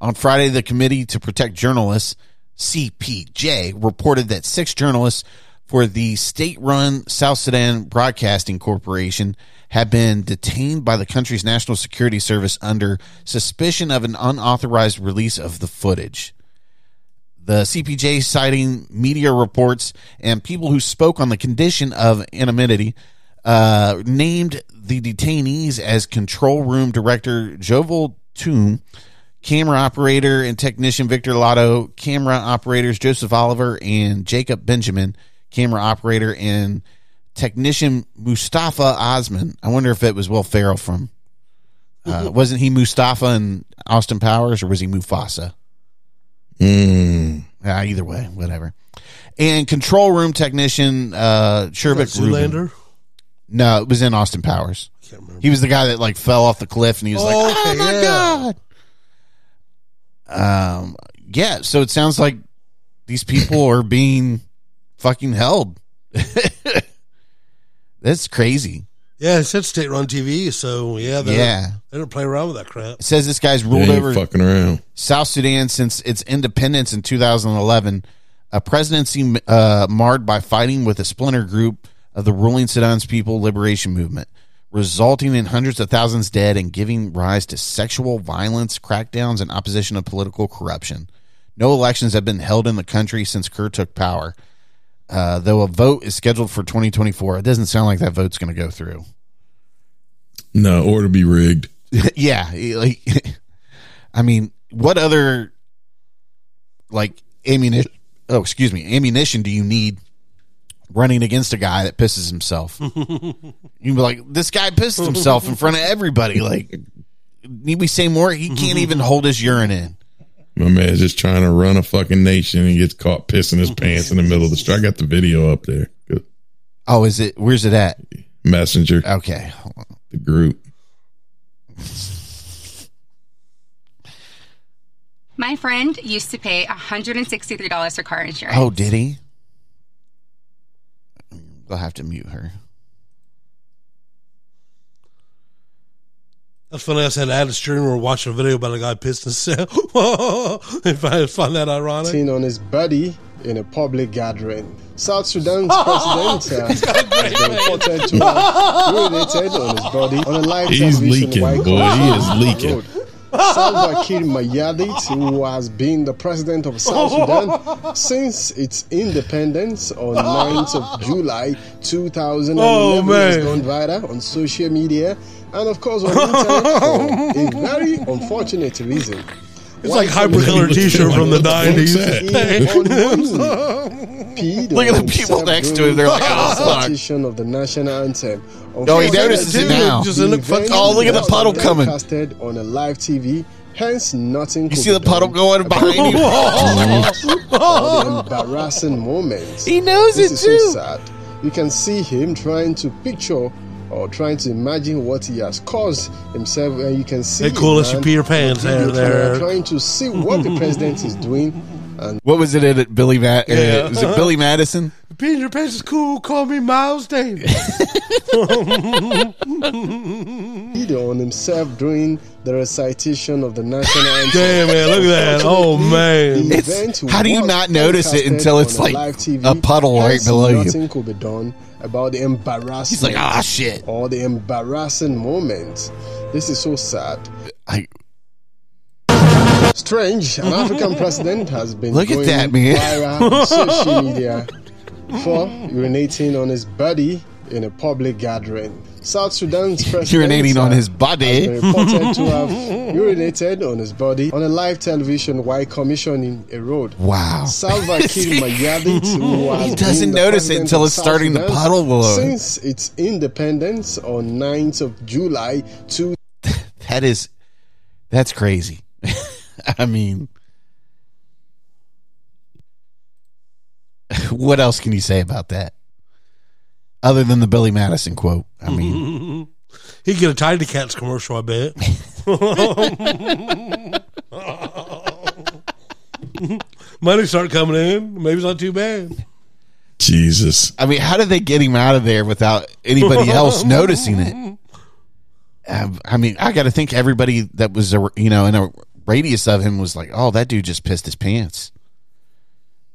On Friday, the Committee to Protect Journalists, CPJ, reported that six journalists for the state run South Sudan Broadcasting Corporation have been detained by the country's National Security Service under suspicion of an unauthorized release of the footage. The CPJ citing media reports and people who spoke on the condition of anonymity uh, named the detainees as control room director Jovel Toom, camera operator and technician Victor Lado, camera operators Joseph Oliver and Jacob Benjamin, camera operator and technician Mustafa Osman. I wonder if it was Will Ferrell from. Uh, wasn't he Mustafa in Austin Powers or was he Mufasa? Mm. Uh, either way, whatever. And control room technician uh Sherbet Zoolander? No, it was in Austin Powers. He was the guy that like fell off the cliff and he was like, Oh, "Oh okay, my yeah. god!" Um, yeah. So it sounds like these people are being fucking held. That's crazy. Yeah, it said state run TV, so yeah, they Yeah. Don't, they don't play around with that crap. It says this guy's ruled over fucking around. South Sudan since its independence in 2011, a presidency uh, marred by fighting with a splinter group of the ruling Sudan's People Liberation Movement, resulting in hundreds of thousands dead and giving rise to sexual violence, crackdowns, and opposition of political corruption. No elections have been held in the country since Kiir took power. Uh, though a vote is scheduled for 2024, it doesn't sound like that vote's going to go through. No, or to be rigged. yeah, like I mean, what other like ammunition? Oh, excuse me, ammunition do you need running against a guy that pisses himself? You'd be like, this guy pissed himself in front of everybody. Like, need we say more? He can't even hold his urine in. My man's just trying to run a fucking nation and gets caught pissing his pants in the middle of the street. I got the video up there. Oh, is it? Where's it at? Messenger. Okay. The group. My My friend used to pay $163 for car insurance. Oh, did he? We'll have to mute her. That's funny. I said I had a streamer were watching a video about a guy pissed himself. if I find that ironic. Seen on his body in a public gathering. South Sudan's president uh, has been reported to have urinated on his body on a live He's television leaking, boy. He is leaking. Salva Kiir Mayardit, who has been the president of South Sudan since its independence on 9th of July 2011, Oh, has gone viral on social media and, of course, on internet for a very unfortunate reason. It's like hypercolor T-shirt from the nineties. Look at the people next to him. They're like, oh, fuck. Recitation of the national anthem. Oh, he notices it now. Just in the event fucking- Oh, look at the puddle coming. broadcasted on a live TV. Hence, nothing. You see the puddle going behind you? The embarrassing moments. He knows this it is too. So sad. You can see him trying to picture or trying to imagine what he has caused himself, and you can see. Hey, cool, it, it's your man. Peter Pan's The there. Trying to see what the president is doing, and What was it at Billy Matt? Yeah. Uh, was it Billy Madison? Peter Pan's is cool. Call me Miles Davis. video on himself during the recitation of the national anthem. Damn, man, look at that. Oh, man. The It's- event how do you not notice it until it's like live TV. a puddle right Hence, below you? Nothing could be done about the embarrassing. He's like, ah, shit. Or the embarrassing moments. This is so sad. I, Strange, an mm-hmm. African president has been Look at that, man. viral on social media for urinating on his body in a public gathering. South Sudan's president Urinating on his body. has reported to have urinated on his body on a live television while commissioning a road. Wow. Salva Kiir Mayardit, He doesn't notice it until it's South starting to Sudan puddle below. Since its independence on 9th of July 2000. that is, that's crazy. I mean, what else can you say about that? Other than the Billy Madison quote. I mean, He'd get a Tidy Cats commercial, I bet. Money start coming in. Maybe it's not too bad. Jesus. I mean, how did they get him out of there without anybody else noticing it? Um, I mean, I got to think everybody that was, a, you know, in a radius of him was like, "Oh, that dude just pissed his pants."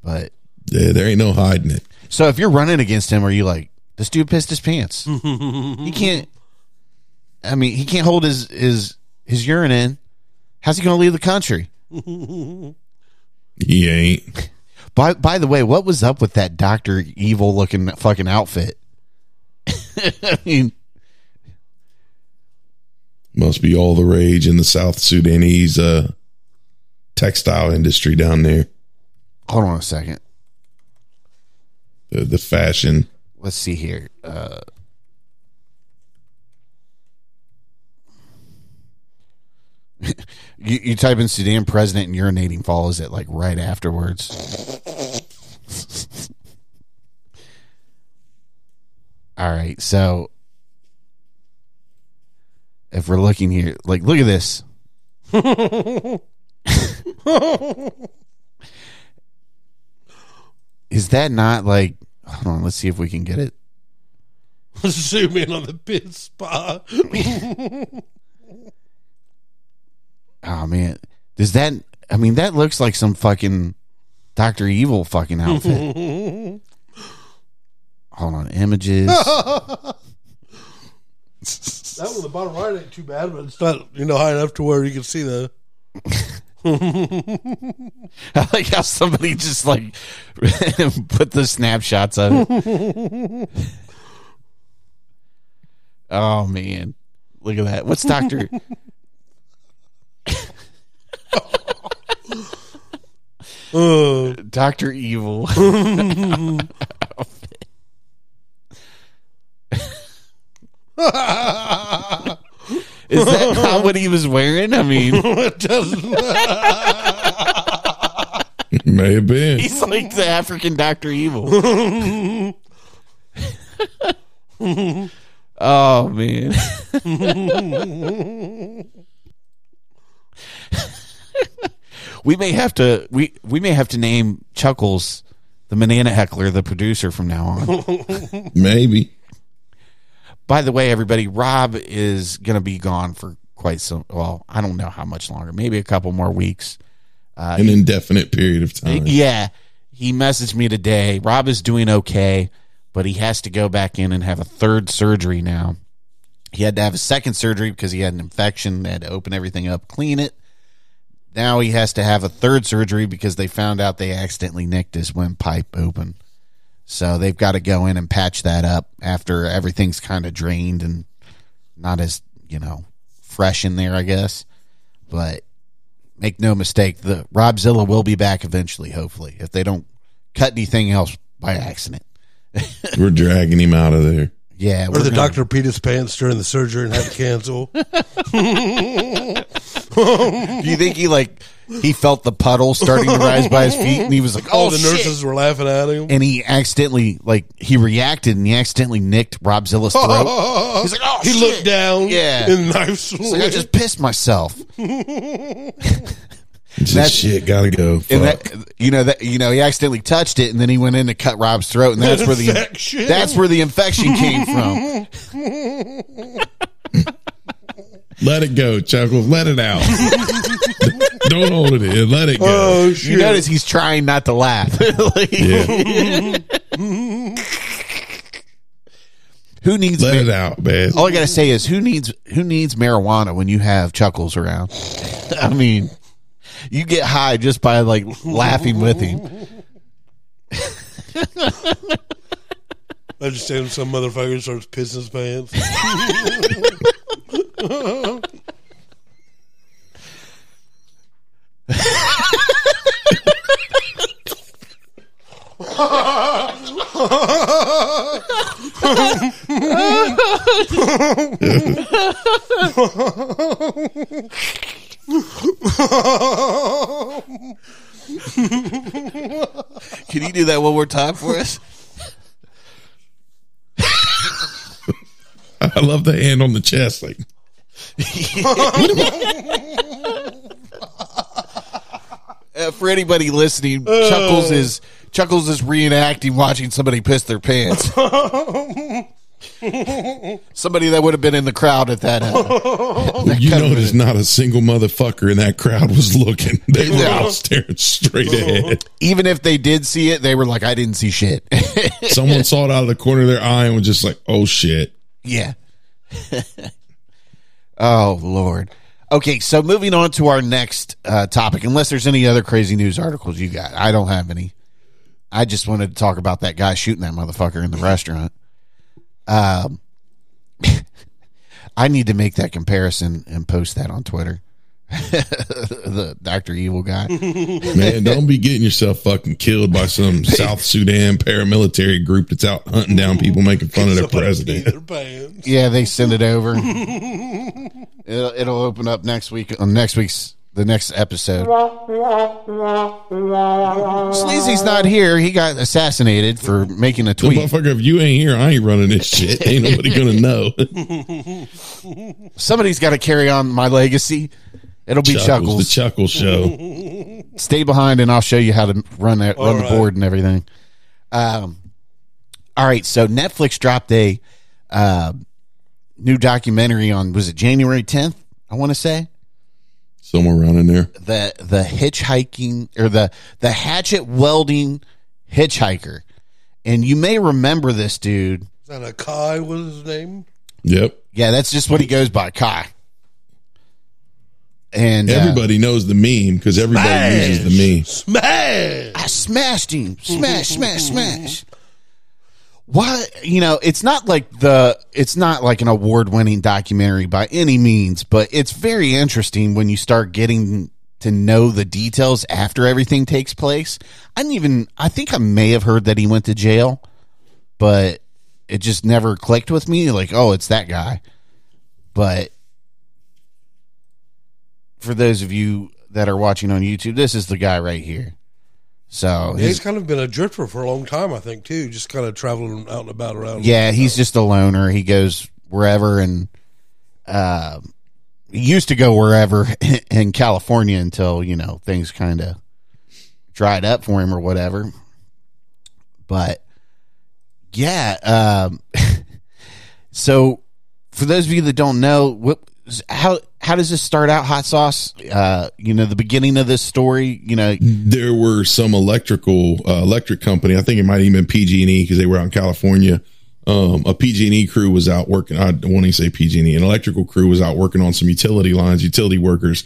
But Yeah, there ain't no hiding it. so if you're running against him, are you like, "This dude pissed his pants"? he can't. I mean, he can't hold his his his urine in. How's he going to leave the country? He ain't. By by the way, what was up with that Doctor Evil looking fucking outfit? I mean, Must be all the rage in the South Sudanese uh, textile industry down there. hold on a second. The, the fashion. Let's see here. Uh, you, you type in Sudan president and urinating follows it like right afterwards. All right, so if we're looking here, like, look at this. Is that not like? Hold on, let's see if we can get it. Let's zoom in on the pit spot. Oh man, does that? I mean, that looks like some fucking Doctor Evil fucking outfit. Hold on, images. That one the bottom right ain't too bad, but it's not you know high enough to where you can see the. I like how somebody just like put the snapshots of it. oh man, look at that! What's Doctor? Uh, Doctor Evil. Is that not what he was wearing? I mean, it doesn't. May have been. he's like the African Doctor Evil. oh man. we may have to we we may have to name Chuckles the banana heckler, the producer from now on. Maybe. By the way, everybody, Rob is going to be gone for quite some. Well, I don't know how much longer. Maybe a couple more weeks. Uh, An indefinite period of time. Yeah, he messaged me today. Rob is doing okay, but he has to go back in and have a third surgery now. He had to have a second surgery because he had an infection. They had to open everything up, clean it. Now he has to have a third surgery because they found out they accidentally nicked his windpipe open. So they've got to go in and patch that up after everything's kind of drained and not as, you know, fresh in there, I guess. But make no mistake, the Robzilla will be back eventually, hopefully, if they don't cut anything else by accident. We're dragging him out of there. Yeah, Or we're the gonna- doctor peed his pants during the surgery and had to cancel. Do you think he like he felt the puddle starting to rise by his feet and he was like, All "Oh the shit." nurses were laughing at him. and he accidentally like he reacted and he accidentally nicked Robzilla's throat. He's like, "Oh he shit." looked down. Yeah. and the knife He's like, I just pissed myself. That That's- shit, gotta go. And that you know that you know he accidentally touched it and then he went in to cut Rob's throat and that's where the Infection. that's where the infection came from. Let it go, Chuckles. Let it out. Don't hold it in. Let it go. Oh You notice he's trying not to laugh. Like, Who needs Let ma- it out, man. All I gotta say is who needs who needs marijuana when you have chuckles around? I mean, you get high just by like laughing with him. I understand some motherfucker starts pissing his pants. Can you do that one more time for us? I love the hand on the chest. Like, Uh, for anybody listening, Chuckles is Chuckles is reenacting watching somebody piss their pants. somebody that would have been in the crowd at that. Uh, that you kind of notice not a single motherfucker in that crowd was looking. They were No. all staring straight ahead. even if they did see it, they were like, "I didn't see shit." Someone saw it out of the corner of their eye and was just like, "Oh shit." Yeah. oh Lord. Okay, so moving on to our next uh, topic. Unless there's any other crazy news articles you got, I don't have any. I just wanted to talk about that guy shooting that motherfucker in the restaurant. Um, I need to make that comparison and post that on Twitter. the Doctor Evil guy. Man, don't be getting yourself fucking killed by some South Sudan paramilitary group that's out hunting down people making fun of their president. Their pants. Yeah, they send it over. It'll, it'll open up next week on next week's the next episode. Sleazy's not here. He got assassinated for making a The tweet. motherfucker, if you ain't here, I ain't running this shit. Ain't nobody gonna know. Somebody's got to carry on my legacy. It'll be Chuckles, Chuckles. the Chuckle Show. Stay behind, and I'll show you how to run that, run All the board and everything. Um, all right. So Netflix dropped a uh, new documentary on was it January tenth? I want to say. Somewhere around in there. the the hitchhiking or the the hatchet wielding hitchhiker, and you may remember this dude. Is that a Kai? What is his name? Yep. Yeah, that's just what he goes by, Kai. And uh, Everybody knows the meme because everybody uses the meme. Smash! I smashed him, smash, smash, smash. Why? You know, it's not like the it's not like an award winning documentary by any means, but it's very interesting when you start getting to know the details after everything takes place. I didn't even I think I may have heard that he went to jail, but it just never clicked with me like, oh, it's that guy. But for those of you that are watching on YouTube, this is the guy right here. So He's his, kind of been a drifter for a long time, I think, too. Just kind of traveling out and about around. yeah, he's just a loner. He goes wherever and uh, he used to go wherever in California until you know things kind of dried up for him or whatever. But yeah, um, so for those of you that don't know, what how how does this start out? Hot sauce, uh, you know, the beginning of this story, you know, there were some electrical uh, electric company. I think it might even been PG and E because they were out in California. Um, a PG and E crew was out working. I don't want to say PG and E. An electrical crew was out working on some utility lines, utility workers,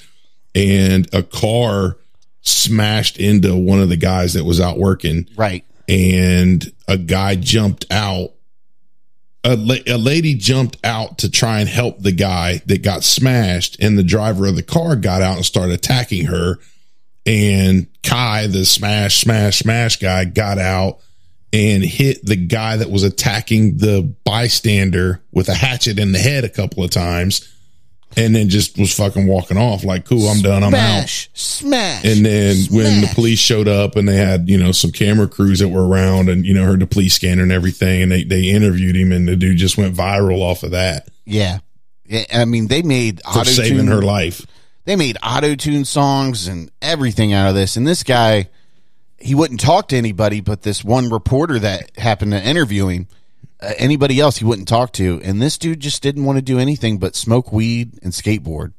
and a car smashed into one of the guys that was out working. Right. And a guy jumped out. A, la- a lady jumped out to try and help the guy that got smashed, and the driver of the car got out and started attacking her. And Kai, the smash, smash, smash guy, got out and hit the guy that was attacking the bystander with a hatchet in the head a couple of times and then just was fucking walking off like cool i'm done i'm out. Smash, smash, and then when the police showed up and they had you know some camera crews that were around and you know heard the police scanner and everything and they, they interviewed him and the dude just went viral off of that. Yeah, Yeah, I mean, they made for saving her life. They made auto tune songs and everything out of this, and this guy, he wouldn't talk to anybody but this one reporter that happened to interview him. Uh, anybody else he wouldn't talk to, and this dude just didn't want to do anything but smoke weed and skateboard,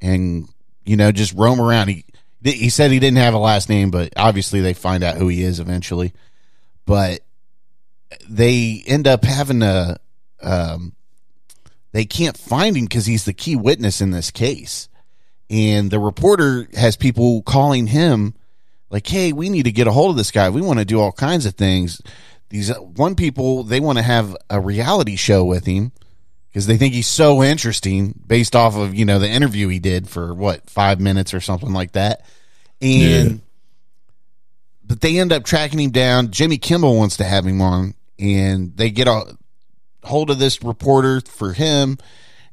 and you know just roam around. He he said he didn't have a last name, but obviously they find out who he is eventually. But they end up having a um, they can't find him because he's the key witness in this case. And the reporter has people calling him like, "Hey, we need to get a hold of this guy. We want to do all kinds of things." These uh, one people they want to have a reality show with him because they think he's so interesting based off of you know the interview he did for what five minutes or something like that. And Yeah. but they end up tracking him down. Jimmy Kimmel wants to have him on, and they get a hold of this reporter for him,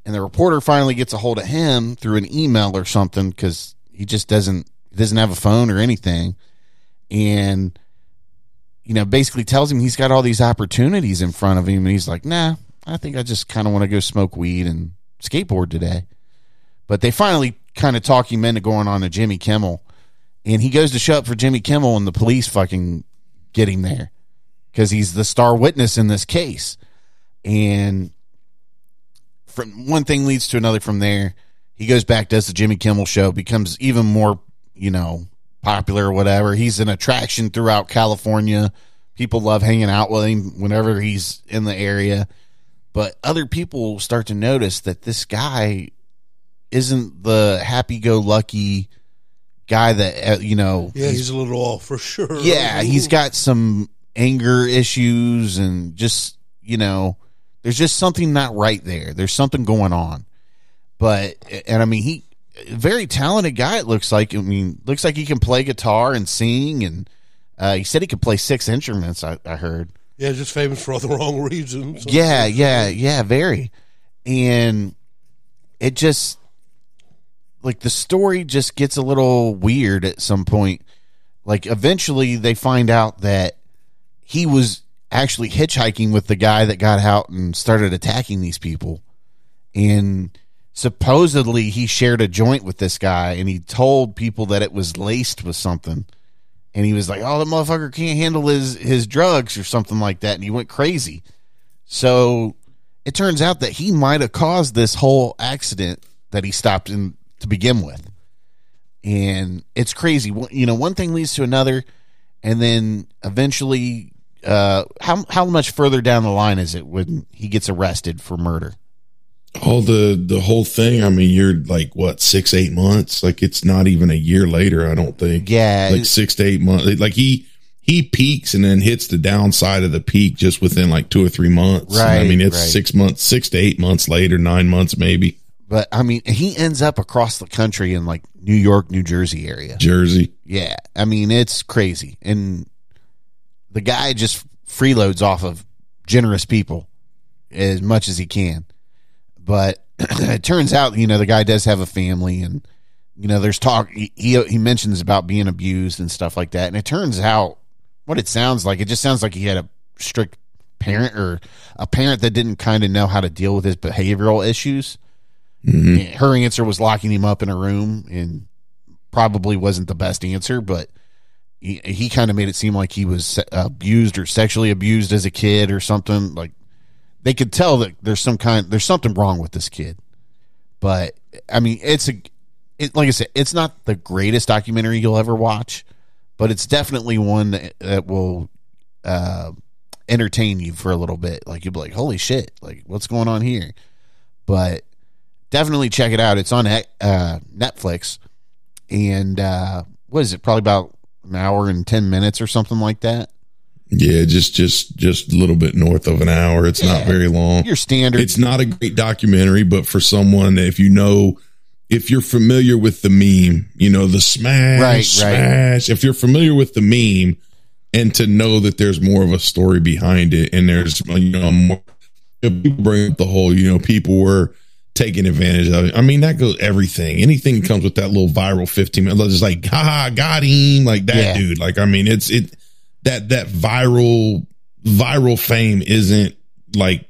and the reporter finally gets a hold of him through an email or something because he just doesn't doesn't have a phone or anything, and you know basically tells him he's got all these opportunities in front of him, and he's like, nah, I think I just kind of want to go smoke weed and skateboard today. But they finally kind of talk him into going on to Jimmy Kimmel, and he goes to show up for Jimmy Kimmel, and the police fucking get him there because he's the star witness in this case. And from one thing leads to another from there. He goes back, does the Jimmy Kimmel show, becomes even more, you know, popular or whatever. He's an attraction throughout California. People love hanging out with him whenever he's in the area. But other people start to notice that this guy isn't the happy go lucky guy that, uh, you know, Yeah, he's, a little off for sure. yeah, he's got some anger issues and just, you know, there's just something not right there. There's something going on. But and I mean he very talented guy it looks like. I mean, looks like he can play guitar and sing and uh, he said he could play six instruments, I, I heard. Yeah, just famous for all the wrong reasons. Yeah, yeah, yeah, very. And it just like the story just gets a little weird at some point. Like eventually they find out that he was actually hitchhiking with the guy that got out and started attacking these people. And supposedly he shared a joint with this guy and he told people that it was laced with something. And he was like, "Oh, the motherfucker can't handle his his drugs or something like that," and he went crazy. So it turns out that he might have caused this whole accident that he stopped in to begin with. And it's crazy. You know, one thing leads to another, and then eventually, uh, how how much further down the line is it when he gets arrested for murder? All the the whole thing i mean you're like what six eight months? Like it's not even a year later i don't think. Yeah, like six to eight months. Like he he peaks and then hits the downside of the peak just within like two or three months. And i mean it's right. six months six to eight months later nine months maybe. But I mean, he ends up across the country in like New York, New Jersey area. jersey. Yeah, I mean it's crazy, and the guy just freeloads off of generous people as much as he can. But it turns out, you know, the guy does have a family, and you know, there's talk. He he, he mentions about being abused and stuff like that, and it turns out what it sounds like. It just sounds like he had a strict parent or a parent that didn't kind of know how to deal with his behavioral issues Mhm. Her answer was locking him up in a room, and probably wasn't the best answer, but he, he kind of made it seem like he was abused or sexually abused as a kid or something. Like they could tell that there's some kind, there's something wrong with this kid. But I mean, it's a, it, like I said, it's not the greatest documentary you'll ever watch, but it's definitely one that, that will uh, entertain you for a little bit. Like you'll be like, "Holy shit! Like what's going on here?" But definitely check it out. It's on uh, Netflix, and uh, what is it? Probably about an hour and ten minutes or something like that. Yeah, just just just a little bit north of an hour. It's not very long. Your standard. It's not a great documentary, but for someone if you know if you're familiar with the meme, you know, the smash, Right, right. smash. If you're familiar with the meme and to know that there's more of a story behind it and there's you know more if people bring up the whole, you know, people were taking advantage of it. I mean, that goes everything. Anything comes with that little viral 15 minutes, just like, ha, got him, like that Yeah. dude. Like, I mean, it's it that that viral viral fame isn't like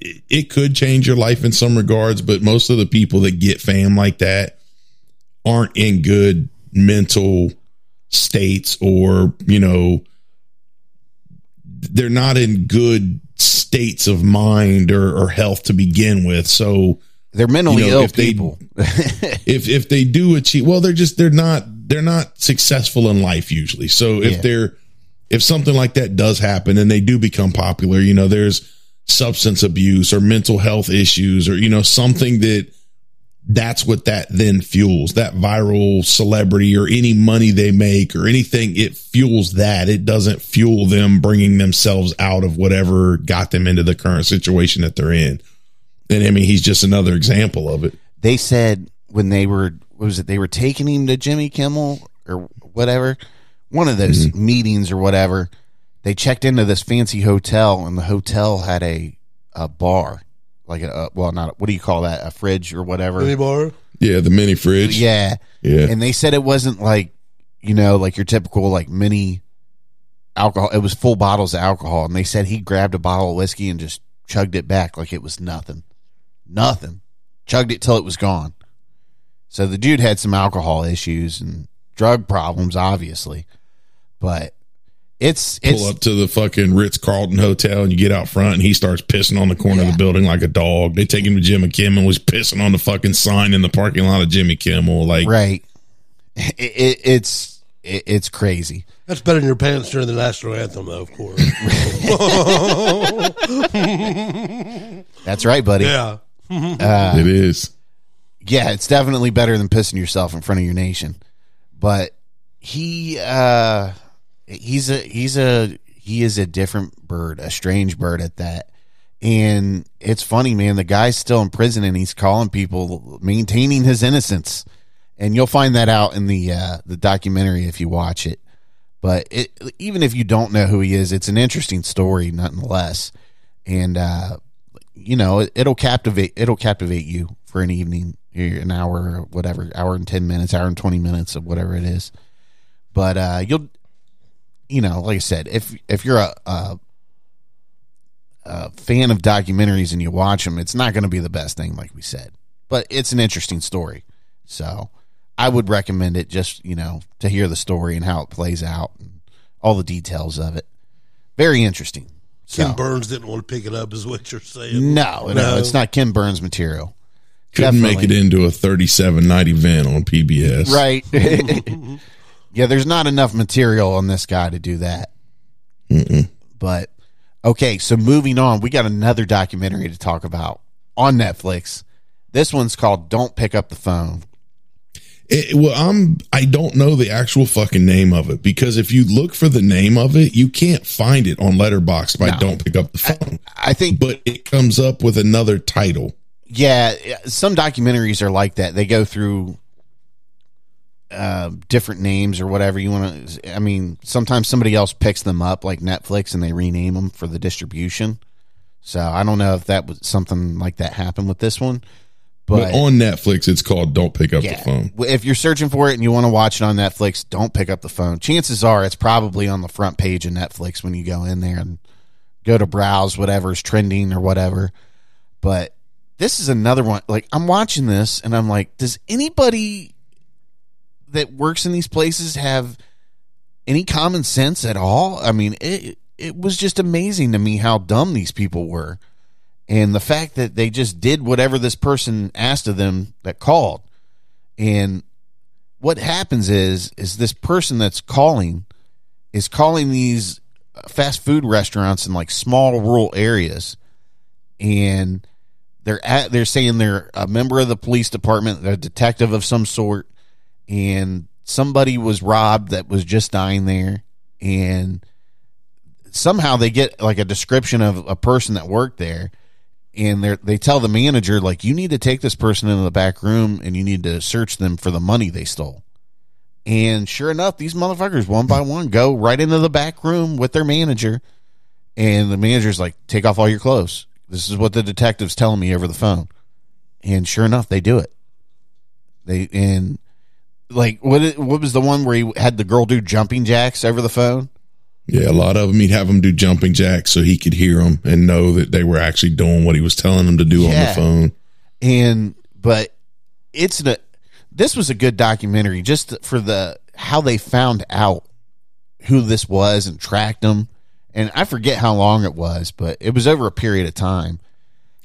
it, it could change your life in some regards, but most of the people that get fame like that aren't in good mental states or, you know, they're not in good states of mind or, or health to begin with. So They're mentally you know, ill if they- people. if if they do achieve well they're just they're not they're not successful in life usually so if Yeah. they're if something like that does happen and they do become popular you know there's substance abuse or mental health issues or you know something that that's what that then fuels. That viral celebrity or any money they make or anything it fuels that. It doesn't fuel them bringing themselves out of whatever got them into the current situation that they're in. And i mean he's just another example of it. They said when they were what was it? They were taking him to Jimmy Kimmel or whatever one of those Mm-hmm. meetings or whatever they checked into this fancy hotel and the hotel had a a bar like a, a well not what do you call that a fridge or whatever Mini bar. Yeah, the mini fridge. yeah Yeah. and they said it wasn't like you know like your typical like mini alcohol it was full bottles of alcohol and they said he grabbed a bottle of whiskey and just chugged it back like it was nothing nothing chugged it till it was gone so the dude had some alcohol issues and drug problems obviously but it's it's Pull up to the fucking Ritz Carlton hotel and you get out front and he starts pissing on the corner of the building like a dog. They take him to Jimmy Kimmel was pissing on the fucking sign in the parking lot of Jimmy Kimmel. Like right it, it, it's it, it's crazy That's better than your pants during the national anthem, though, of course. that's right buddy Yeah. uh, it is. yeah, it's definitely better than pissing yourself in front of your nation. But he uh he's a he's a he is a different bird, a strange bird at that. And it's funny, man, the guy's still in prison and he's calling people maintaining his innocence. And you'll find that out in the uh the documentary if you watch it. But it, even if you don't know who he is, it's an interesting story nonetheless. And uh you know, it, it'll captivate it'll captivate you for an evening, eh, an hour, whatever, hour and ten minutes, hour and twenty minutes of whatever it is. But uh, you'll, you know, like I said, if if you're a, a, a fan of documentaries and you watch them, it's not going to be the best thing, like we said. But it's an interesting story, so I would recommend it. Just you know, to hear the story and how it plays out and all the details of it. Very interesting. So. Ken Burns didn't want to pick it up, is what you're saying. No, no, it's not Ken Burns material. Couldn't make it into a 37 night event on PBS. Right. yeah, there's not enough material on this guy to do that. But okay, so moving on, we got another documentary to talk about on Netflix. This one's called "Don't Pick Up the Phone." It, well, I'm I don't know the actual fucking name of it because if you look for the name of it, you can't find it on Letterboxd by No. Don't Pick Up the Phone. I think, but it comes up with another title. yeah, some documentaries are like that. They go through uh, different names or whatever you want to. I mean, sometimes somebody else picks them up, like Netflix, and they rename them for the distribution. So I don't know if that was something like that happened with this one, But, but, on Netflix, it's called Don't Pick Up yeah, the Phone. if you're searching for it and you want to watch it on Netflix, don't pick up the phone. Chances are it's probably on the front page of Netflix when you go in there and go to browse whatever's trending or whatever. But this is another one. Like I'm watching this and I'm like, does anybody that works in these places have any common sense at all? I mean, it it was just amazing to me how dumb these people were. And the fact that they just did whatever this person asked of them that called. And what happens is is this person that's calling is calling these fast food restaurants in like small rural areas and they're at they're saying they're a member of the police department, they're a detective of some sort, and somebody was robbed that was just dying there, and somehow they get like a description of a person that worked there, and they they tell the manager like you need to take this person into the back room and you need to search them for the money they stole. And sure enough, these motherfuckers one by one go right into the back room with their manager, and the manager's like, "Take off all your clothes." This is what the detective's telling me over the phone. And sure enough, they do it. They and like what what was the one where he had the girl do jumping jacks over the phone? Yeah, a lot of them he'd have them do jumping jacks so he could hear them and know that they were actually doing what he was telling them to do on the phone. And but it's the this was a good documentary just for the how they found out who this was and tracked them. And I forget how long it was, but it was over a period of time.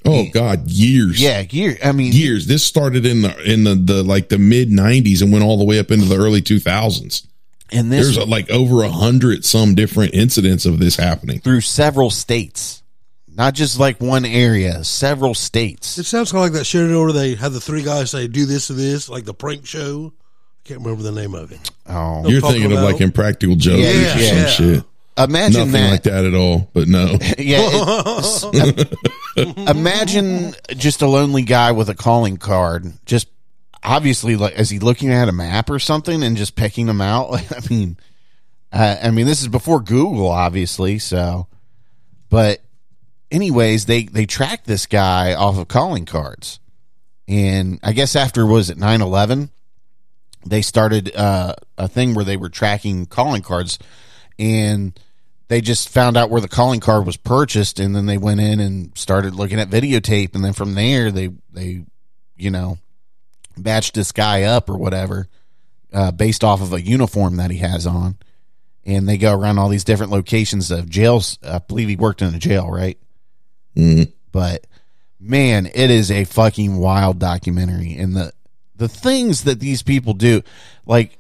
Oh God, years. Yeah, year. I mean, years. This started in the in the, the like the mid '90s and went all the way up into the early 2000s. And this there's like over a hundred some different incidents of this happening. through several states, not just like one area, several states. It sounds kind of like that shit where they have the three guys say, do this and this, like the prank show. I can't remember the name of it. Oh, You're thinking of like Impractical Jokers Yeah, or some yeah. shit. Imagine Nothing that. like that at all. But no. yeah. it- imagine just a lonely guy with a calling card. Just obviously, like, is he looking at a map or something and just picking them out? I mean, uh, I mean, this is before Google, obviously. So, but anyways, they they tracked this guy off of calling cards, and I guess after was it 9-11, they started uh, a thing where they were tracking calling cards, and they just found out where the calling card was purchased and then they went in and started looking at videotape and then from there they they you know batched this guy up or whatever uh, based off of a uniform that he has on. And they go around all these different locations of jails. I believe he worked in a jail right? Mhm. but man it is a fucking wild documentary. And the the things that these people do like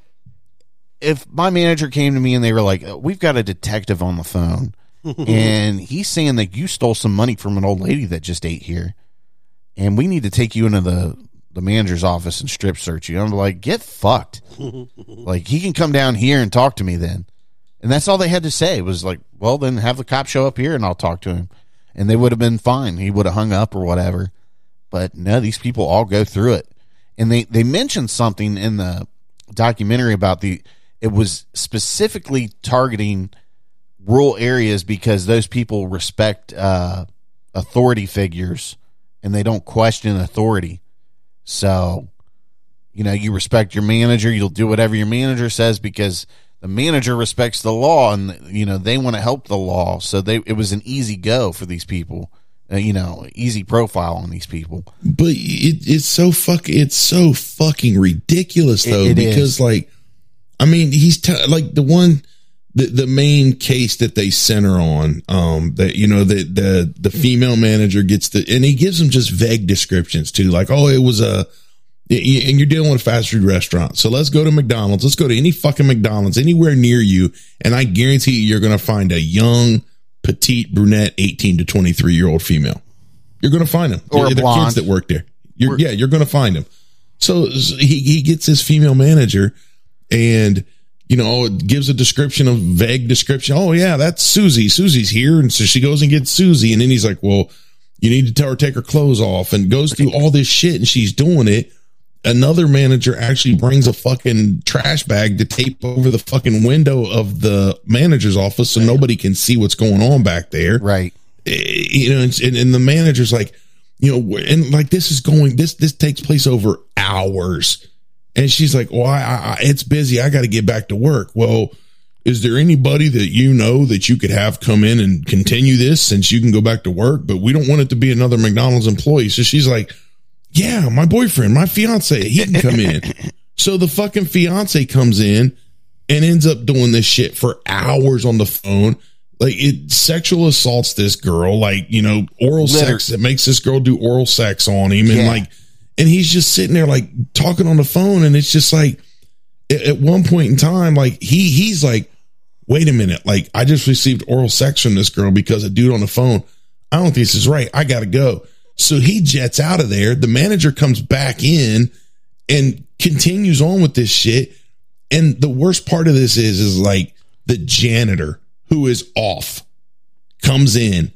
if my manager came to me and they were like, "We've got a detective on the phone, and he's saying that you stole some money from an old lady that just ate here, and we need to take you into the the manager's office and strip search you." I'm like, "Get fucked!" like he can come down here and talk to me then, and that's all they had to say was like, "Well, then have the cop show up here and I'll talk to him," and they would have been fine. He would have hung up or whatever, but no, these people all go through it, and they they mentioned something in the documentary about the it was specifically targeting rural areas because those people respect uh, authority figures and they don't question authority. So, you know, you respect your manager, you'll do whatever your manager says because the manager respects the law and you know they want to help the law. So they it was an easy go for these people. Uh, you know, easy profile on these people. But it, it's so fuck. It's so fucking ridiculous though, It- it because is. like, I mean, he's t- like the one, the the main case that they center on, um, that you know the the the female manager gets the, and he gives them just vague descriptions too, like, oh, it was a, And you're dealing with a fast food restaurant. So let's go to McDonald's. Let's go to any fucking McDonald's anywhere near you. And I guarantee you, you're going to find a young, petite, brunette, 18 to 23 year old female. You're going to find them. Or They're kids that work there. You're, yeah, you're going to find them. So, so he, he gets his female manager and, you know, it gives a description of vague description. Oh yeah, that's Susie. Susie's here. And so she goes and gets Susie. And then he's like, well, you need to tell her to take her clothes off and goes through all this shit and she's doing it. Another manager actually brings a fucking trash bag to tape over the fucking window of the manager's office so nobody can see what's going on back there Right. eh, you know, and, and the manager's like, you know, and like this is going, this this takes place over hours, and she's like, well, I, I, it's busy, I got to get back to work. Well, is there anybody that you know that you could have come in and continue this since you can go back to work, but we don't want it to be another McDonald's employee. So she's like, yeah, my boyfriend, my fiance, he can come in. so the fucking fiance comes in and ends up doing this shit for hours on the phone. Like it sexual assaults this girl, like, you know, oral Liter- sex. It makes this girl do oral sex on him. And Yeah. like, and he's just sitting there like talking on the phone. And it's just like, at, one point in time, like he, he's like, wait a minute. Like I just received oral sex from this girl because a dude on the phone. I don't think this is right. I got to go. So he jets out of there. The manager comes back in and continues on with this shit. And the worst part of this is, is like the janitor who is off comes in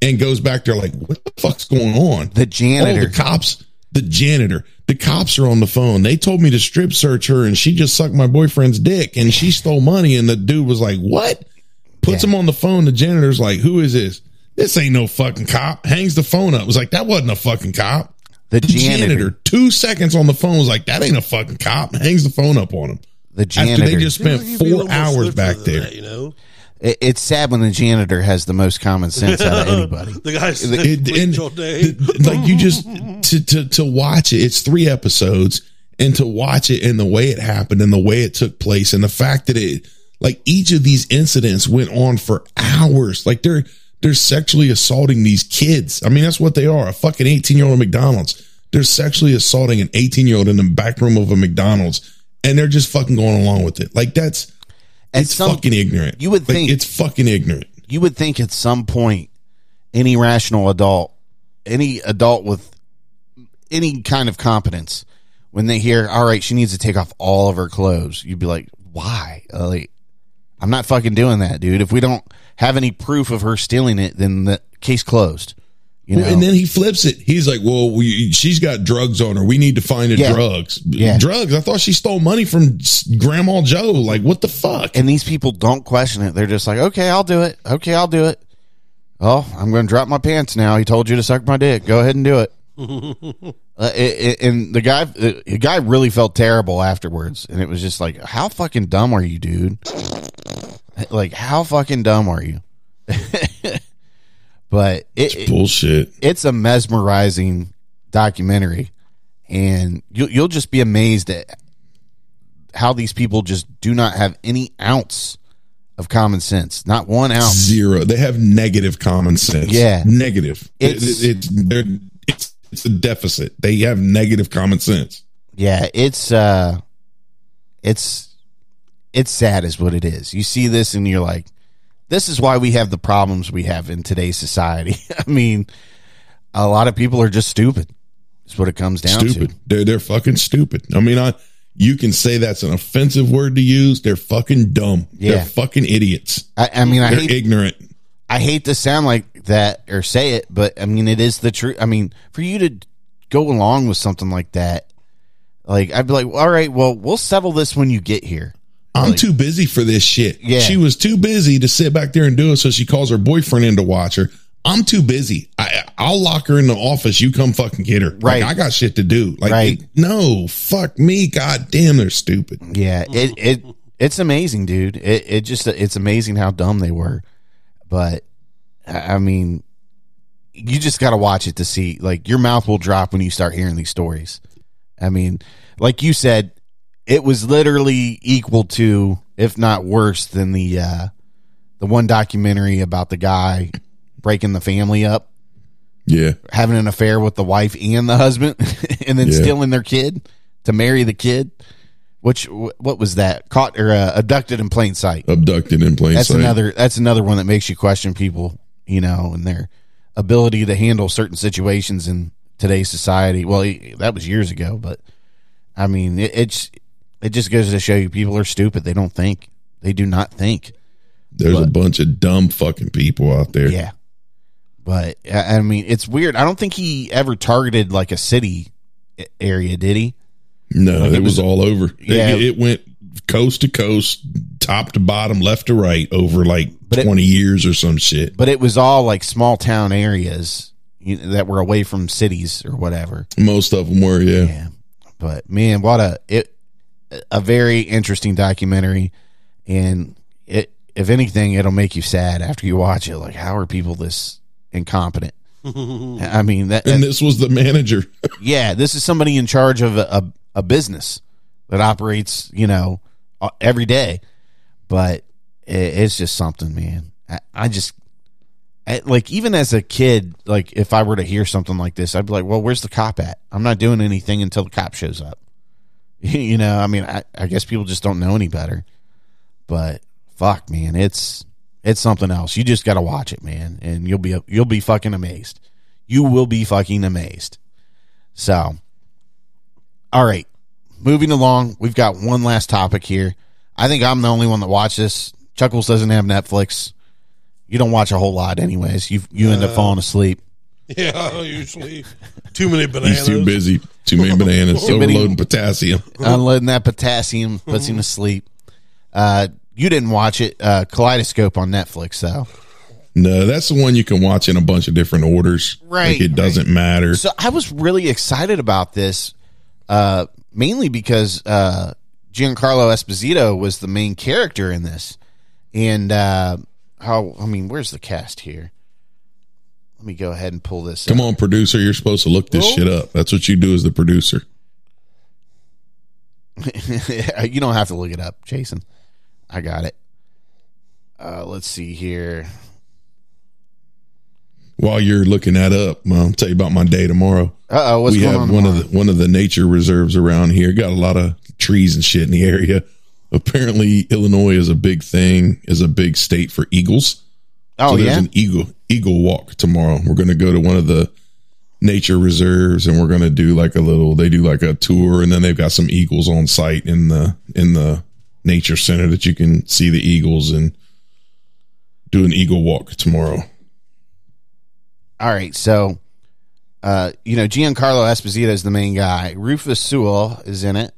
and goes back there like, what the fuck's going on? The janitor. Oh, the cops, the janitor, the cops are on the phone. They told me to strip search her and she just sucked my boyfriend's dick and she stole money. And the dude was like, what? Puts him on the phone. The janitor's like, who is this? This ain't no fucking cop. Hangs the phone up. Was like, that wasn't a fucking cop. The janitor. two seconds on the phone, was like, that ain't a fucking cop. Hangs the phone up on him. The After they just spent You'd four hours back there. that, you know, It- it's sad when the janitor has the most common sense out of anybody. the guy's It- and all day. the- like you just to, to to watch it it's three episodes and to watch it and the way it happened and the way it took place and the fact that it like each of these incidents went on for hours like they're they're sexually assaulting these kids i mean that's what they are a fucking 18 year old mcdonald's they're sexually assaulting an 18 year old in the back room of a mcdonald's and they're just fucking going along with it like that's At it's some- fucking ignorant you would Like, think- it's fucking ignorant You would think at some point, any rational adult, any adult with any kind of competence, when they hear, all right, she needs to take off all of her clothes, you'd be like, why? Uh, Like, I'm not fucking doing that, dude. If we don't have any proof of her stealing it, then the case closed. You know, and then he flips it. He's like, "Well, we, she's got drugs on her. We need to find the Yeah. drugs. Yeah. Drugs. I thought she stole money from Grandma Joe. Like, what the fuck? and these people don't question it. They're just like, okay, I'll do it. Okay, I'll do it. Oh, I'm going to drop my pants now. He told you to suck my dick. Go ahead and do it. Uh, it, it- and the guy, the, the guy really felt terrible afterwards, and it was just like, how fucking dumb are you, dude? Like, how fucking dumb are you? but it, it- Bullshit. it's a mesmerizing documentary, and you'll you'll just be amazed at how these people just do not have any ounce of common sense, not one ounce. Zero. They have negative common sense. Yeah. negative. It's- it, it's they're, it's it's a deficit. They have negative common sense. Yeah, it's uh it's it's sad is what it is. You see this and you're like, this is why we have the problems we have in today's society. I mean, a lot of people are just stupid. Is what it comes down stupid. to. They're they're fucking stupid. I mean, I you can say that's an offensive word to use. They're fucking dumb. Yeah. They're fucking idiots. I, I mean, I They're hate ignorant. I hate to sound like that or say it, but I mean, it is the truth. I mean, for you to go along with something like that, like I'd be like, all right, well, we'll settle this when you get here. I'm too busy for this shit. Yeah. She was too busy to sit back there and do it, so she calls her boyfriend in to watch her. I'm too busy. I, I'll lock her in the office. You come fucking get her. Like, Right. I got shit to do. Like, Right. it- no, fuck me. God damn, they're stupid. Yeah, it it it's amazing, dude. It it just it's amazing how dumb they were. But I I mean, you just got to watch it to see. Like your mouth will drop when you start hearing these stories. I mean, like you said, it was literally equal to, if not worse, than the uh, the one documentary about the guy breaking the family up, Yeah. having an affair with the wife and the husband, and then Yeah. stealing their kid to marry the kid. Which what was that? Caught or uh, abducted in plain sight. Abducted in plain That's sight. another. That's another one that makes you question people, you know, and their ability to handle certain situations in today's society. Well, that was years ago, but I mean, it, it's it just goes to show you people are stupid. They don't think. They do not think. There's a bunch of dumb fucking people out there. Yeah. But I mean, it's weird. I don't think he ever targeted like a city area, did he? No, Like, it, it was, was- all over. Yeah. It, it went coast to coast, top to bottom, left to right over like But it- 20 years or some shit. But it was all like small town areas that were away from cities or whatever. Most of them were, yeah. Yeah. But man, what a it a very interesting documentary, and if anything, it'll make you sad after you watch it. Like, how are people this incompetent? I mean, that And this was the manager. yeah, this is somebody in charge of a, a, a business that operates, you know, uh, every day. But it, it's just something, man. I, I just I, like even as a kid, like if I were to hear something like this, I'd be like, "Well, where's the cop at? I'm not doing anything until the cop shows up." you know, I mean, I, I guess people just don't know any better. But fuck, man, it's it's something else. You just got to watch it, man, and you'll be you'll be fucking amazed. You will be fucking amazed. So, all right, moving along. We've got one last topic here. I think I'm the only one that watched this. Chuckles doesn't have Netflix. You don't watch a whole lot, anyways. You you end up Uh, falling asleep. Yeah, usually too many bananas. He's too busy. Too many bananas. Too many- overloading potassium. Unloading that potassium puts him to sleep. Uh, you didn't watch it, uh, Kaleidoscope on Netflix, though. No, that's the one you can watch in a bunch of different orders. Right, Like it doesn't matter. So I was really excited about this, uh, mainly because uh, Giancarlo Esposito was the main character in this, and uh, how I mean, where's the cast here? Let me go ahead and pull this. Come up. on, producer. You're supposed to look this shit up. That's what you do as the producer. you don't have to look it up, Jason. I got it. Uh, let's see here. While you're looking that up, I'll tell you about my day tomorrow. Uh oh, what's we going have on? one tomorrow? of the one of the nature reserves around here. Got a lot of trees and shit in the area. Apparently, Illinois is a big thing. Is a big state for eagles. Oh, so there's yeah? an eagle eagle walk tomorrow. We're going to go to one of the nature reserves and we're going to do like a little. They do like a tour, and then they've got some eagles on site in the in the nature center that you can see the eagles and do an eagle walk tomorrow. All right, so uh, you know Giancarlo Esposito is the main guy. Rufus Sewell is in it.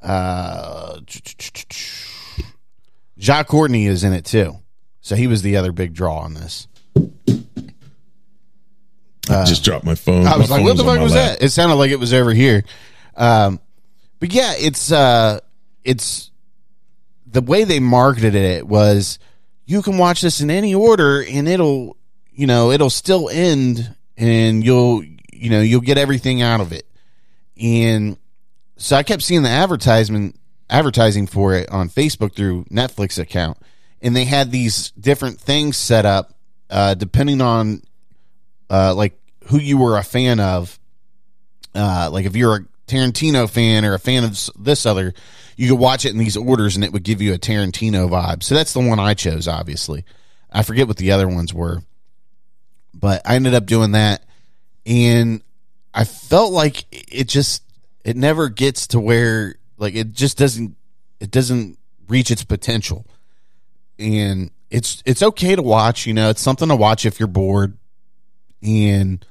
Uh, Jai Courtney is in it too. So he was the other big draw on this. I just dropped my phone. I was My like, what the fuck was lap. that? It sounded like it was over here. Um, but yeah, it's uh, it's the way they marketed it was you can watch this in any order and it'll you know it'll still end and you'll you know you'll get everything out of it and so i kept seeing the advertisement advertising for it on facebook through netflix account and they had these different things set up uh, depending on uh, like who you were a fan of uh, like if you're a Tarantino fan or a fan of this other, you could watch it in these orders and it would give you a Tarantino vibe. So that's the one I chose, obviously. I forget what the other ones were, but I ended up doing that, and I felt like it just it never gets to where like it just doesn't it doesn't reach its potential, and it's it's okay to watch. You know, it's something to watch if you're bored, and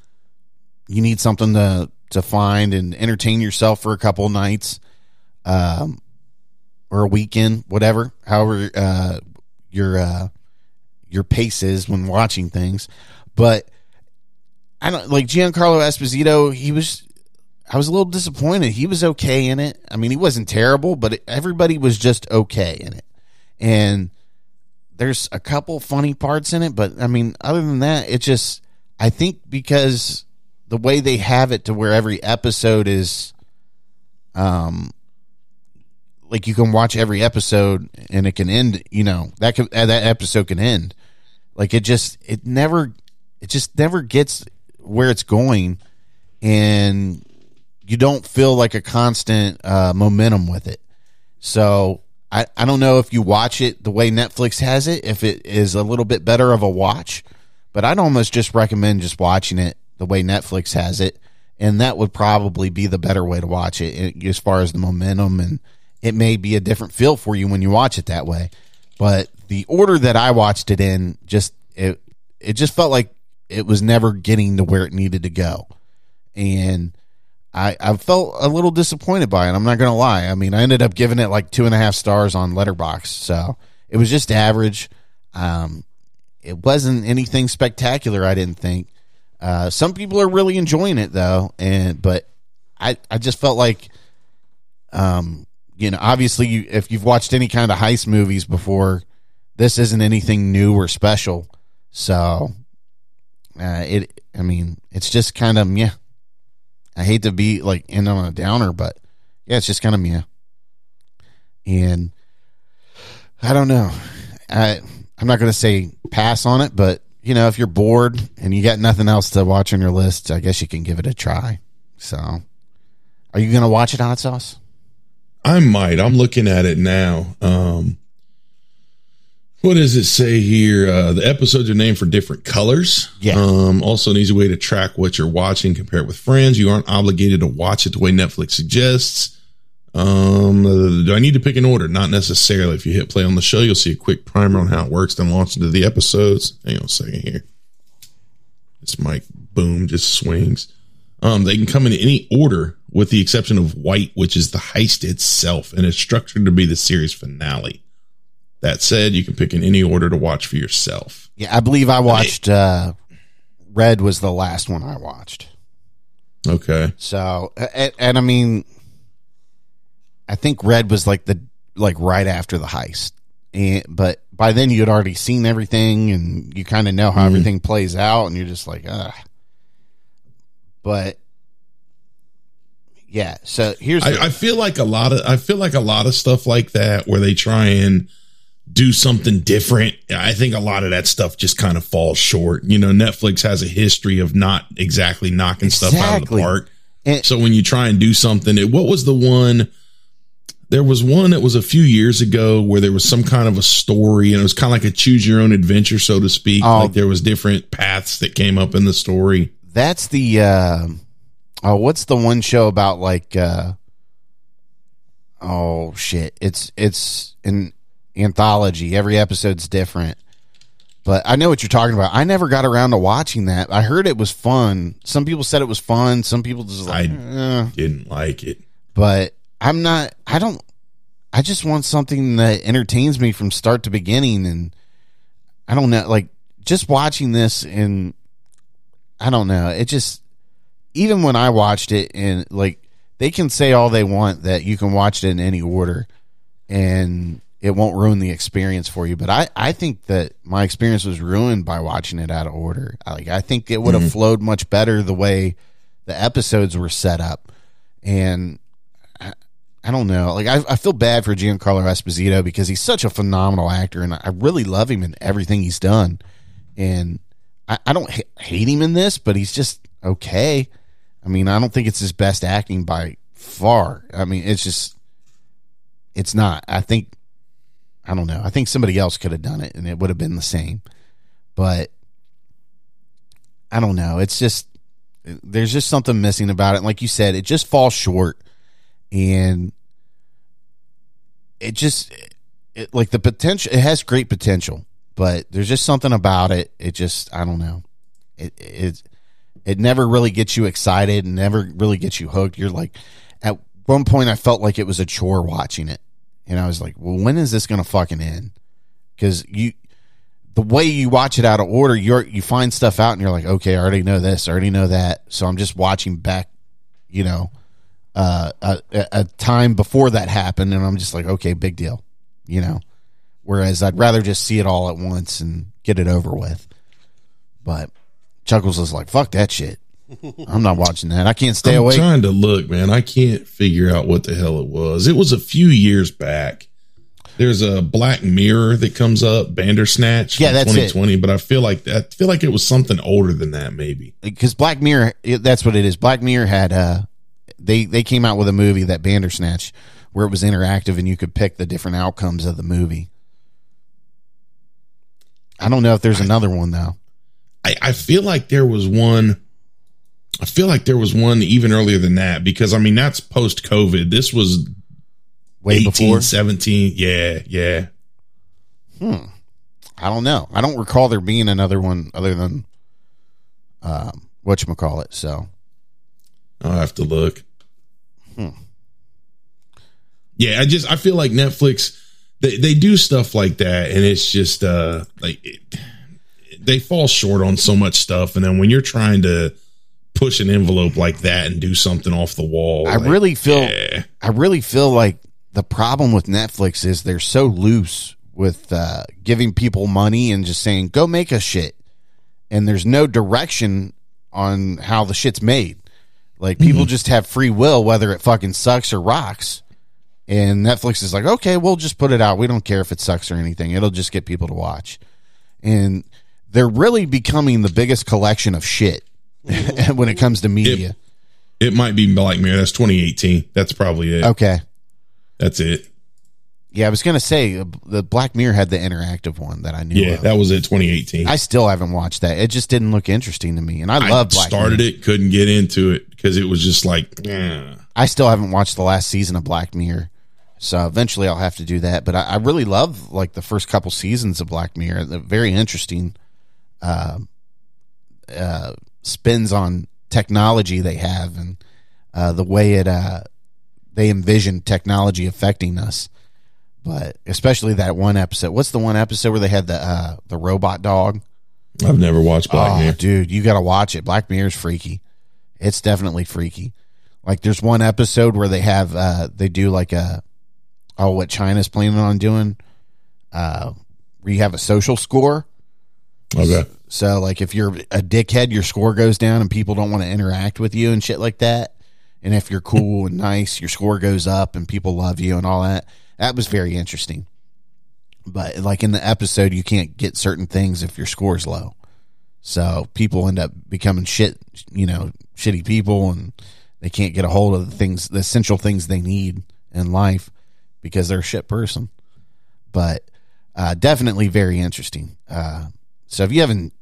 you need something to to find and entertain yourself for a couple nights um or a weekend whatever however uh your uh your pace is when watching things. But i don't like giancarlo esposito he was i was a little disappointed. He was okay in it. I mean he wasn't terrible but everybody was just okay in it. And there's a couple funny parts in it but i mean other than that it just i think because the way they have it to where every episode is um like you can watch every episode and it can end you know that could uh, that episode can end. Like it just it never it just never gets where it's going and you don't feel like a constant uh, momentum with it. So I, I don't know if you watch it the way netflix has it if it is a little bit better of a watch but i'd almost just recommend just watching it the way netflix has it and that would probably be the better way to watch it as far as the momentum and it may be a different feel for you when you watch it that way. But the order that i watched it in just it it just felt like it was never getting to where it needed to go. And I, I felt a little disappointed by it. I'm not gonna lie. I mean, I ended up giving it like two and a half stars on Letterboxd, so it was just average. Um, it wasn't anything spectacular. I didn't think. Uh, some people are really enjoying it though, and but I I just felt like, um, you know, obviously, you, if you've watched any kind of heist movies before, this isn't anything new or special. So uh, it, I mean, it's just kind of yeah. I hate to be like end on a downer, but yeah, it's just kind of yeah. And I don't know. I I'm not to say pass on it, but you know, if you're bored and you got nothing else to watch on your list, I guess you can give it a try. So, are you going to watch it, hot sauce? I might. I'm looking at it now. Um, what does it say here? Uh, the episodes are named for different colors. Yeah. Um, also, an easy way to track what you're watching, compare it with friends. You aren't obligated to watch it the way Netflix suggests. Um, uh, do I need to pick an order? Not necessarily. If you hit play on the show, you'll see a quick primer on how it works, then launch into the episodes. Hang on a second here. This mic boom just swings. Um, they can come in any order with the exception of white, which is the heist itself, and it's structured to be the series finale. That said, you can pick in any order to watch for yourself. Yeah, I believe I watched. Uh, Red was the last one I watched. Okay. So, and, and I mean, I think Red was like the like right after the heist, and but by then you had already seen everything, and you kind of know how Mhm. everything plays out, and you're just like, ah. But yeah, so here's the- I, I feel like a lot of I feel like a lot of stuff like that where they try and do something different. I think a lot of that stuff just kind of falls short. You know, Netflix has a history of not exactly knocking stuff out of the Exactly. park. so when you try and do something, it, what was the one? There was one that was a few years ago where there was some kind of a story and it was kind of like a choose your own adventure, so to speak. Oh. Like there was different paths that came up in the story. that's the uh, oh, what's the one show about like uh, oh shit, it's it's an anthology. Every episode's different. But I know what you're talking about. I never got around to watching that. I heard it was fun. Some people said it was fun. Some people just like, eh. Didn't like it. but I'm not. I don't. I just want something that entertains me from start to beginning, and I don't know. Like just watching this, and I don't know. It just even when I watched it, and like they can say all they want that you can watch it in any order, and it won't ruin the experience for you. But I, I think that my experience was ruined by watching it out of order. I- Like I think it would have Mhm. flowed much better the way the episodes were set up, and I, I don't know. Like I, I feel bad for Giancarlo Esposito because he's such a phenomenal actor, and I really love him in everything he's done. And I, I don't ha- hate him in this, but he's just okay. I mean, I don't think it's his best acting by far. I mean, it's just it's not. I think I don't know. I think somebody else could have done it and it would have been the same. But I don't know. It's just there's just something missing about it. Like you said, it just falls short and it just it, like the potential it has great potential, but there's just something about it. It just I don't know. It it it never really gets you excited and never really gets you hooked. You're like at one point I felt like it was a chore watching it. And I was like, well, when is this going to fucking end? Because you, the way you watch it out of order, you're you find stuff out and you're like, okay, I already know this, I already know that, so I'm just watching back, you know, uh, a, a time before that happened, and I'm just like, okay, big deal, you know. Whereas I'd rather just see it all at once and get it over with. But Chuckles was like, fuck that shit. I'm not watching that. I can't stay I'm awake. trying to look, man. I can't figure out what the hell it was. It was a few years back. There's a Black Mirror that comes up, Bandersnatch, Yeah, that's it. 2020. But I feel like I feel like it was something older than that, maybe. because Black Mirror, it- that's what it is. Black Mirror had uh, they they came out with a movie that Bandersnatch, where it was interactive and you could pick the different outcomes of the movie. I don't know if there's another one though. I, I feel like there was one. I feel like there was one even earlier than that because I mean that's post COVID. This was Way 18, before? 17. Yeah, yeah. Hmm. I don't know. I don't recall there being another one other than um, what you call it. So I'll have to look. Hmm. Yeah, I just I feel like Netflix they they do stuff like that, and it's just uh like it, they fall short on so much stuff, and then when you're trying to push an envelope like that and do something off the wall, I like, really feel yeah. I really feel like the problem with Netflix is they're so loose with uh, giving people money and just saying go make a shit, and there's no direction on how the shit's made. Like people just have free will whether it fucking sucks or rocks. And Netflix is like, okay, we'll just put it out. We don't care if it sucks or anything. It'll just get people to watch. And they're really becoming the biggest collection of shit when it comes to media. It might be Black Mirror. That's 2018. That's probably it. okay. That's it. Yeah, I was gonna say uh, the Black Mirror had the interactive one that I knew. Yeah, of. that was it. 2018. I still haven't watched that. It just didn't look interesting to me, and I I love Black started Mirror. it, couldn't get into it because it was just like, eh. I still haven't watched the last season of Black Mirror, so eventually I'll have to do that. But I, I really love like the first couple seasons of Black Mirror. They're very interesting uh, uh, spins on technology they have and uh, the way it uh, they envision technology affecting us. But especially that one episode. What's the one episode where they had the uh, the robot dog? I've never watched Black oh, Mirror. dude, you got to watch it. Black Mirror's freaky. It's definitely freaky. Like there's one episode where they have uh they do like a oh what China's planning on doing uh where you have a social score. Okay. So like if you're a dickhead, your score goes down and people don't want to interact with you and shit like that. And if you're cool and nice, your score goes up and people love you and all that. That was very interesting. But like in the episode, you can't get certain things if your score's low. So people end up becoming shit, you know, shitty people and they can't get a hold of the things, the essential things they need in life because they're a shit person. But uh, definitely very interesting. Uh, so if you haven't,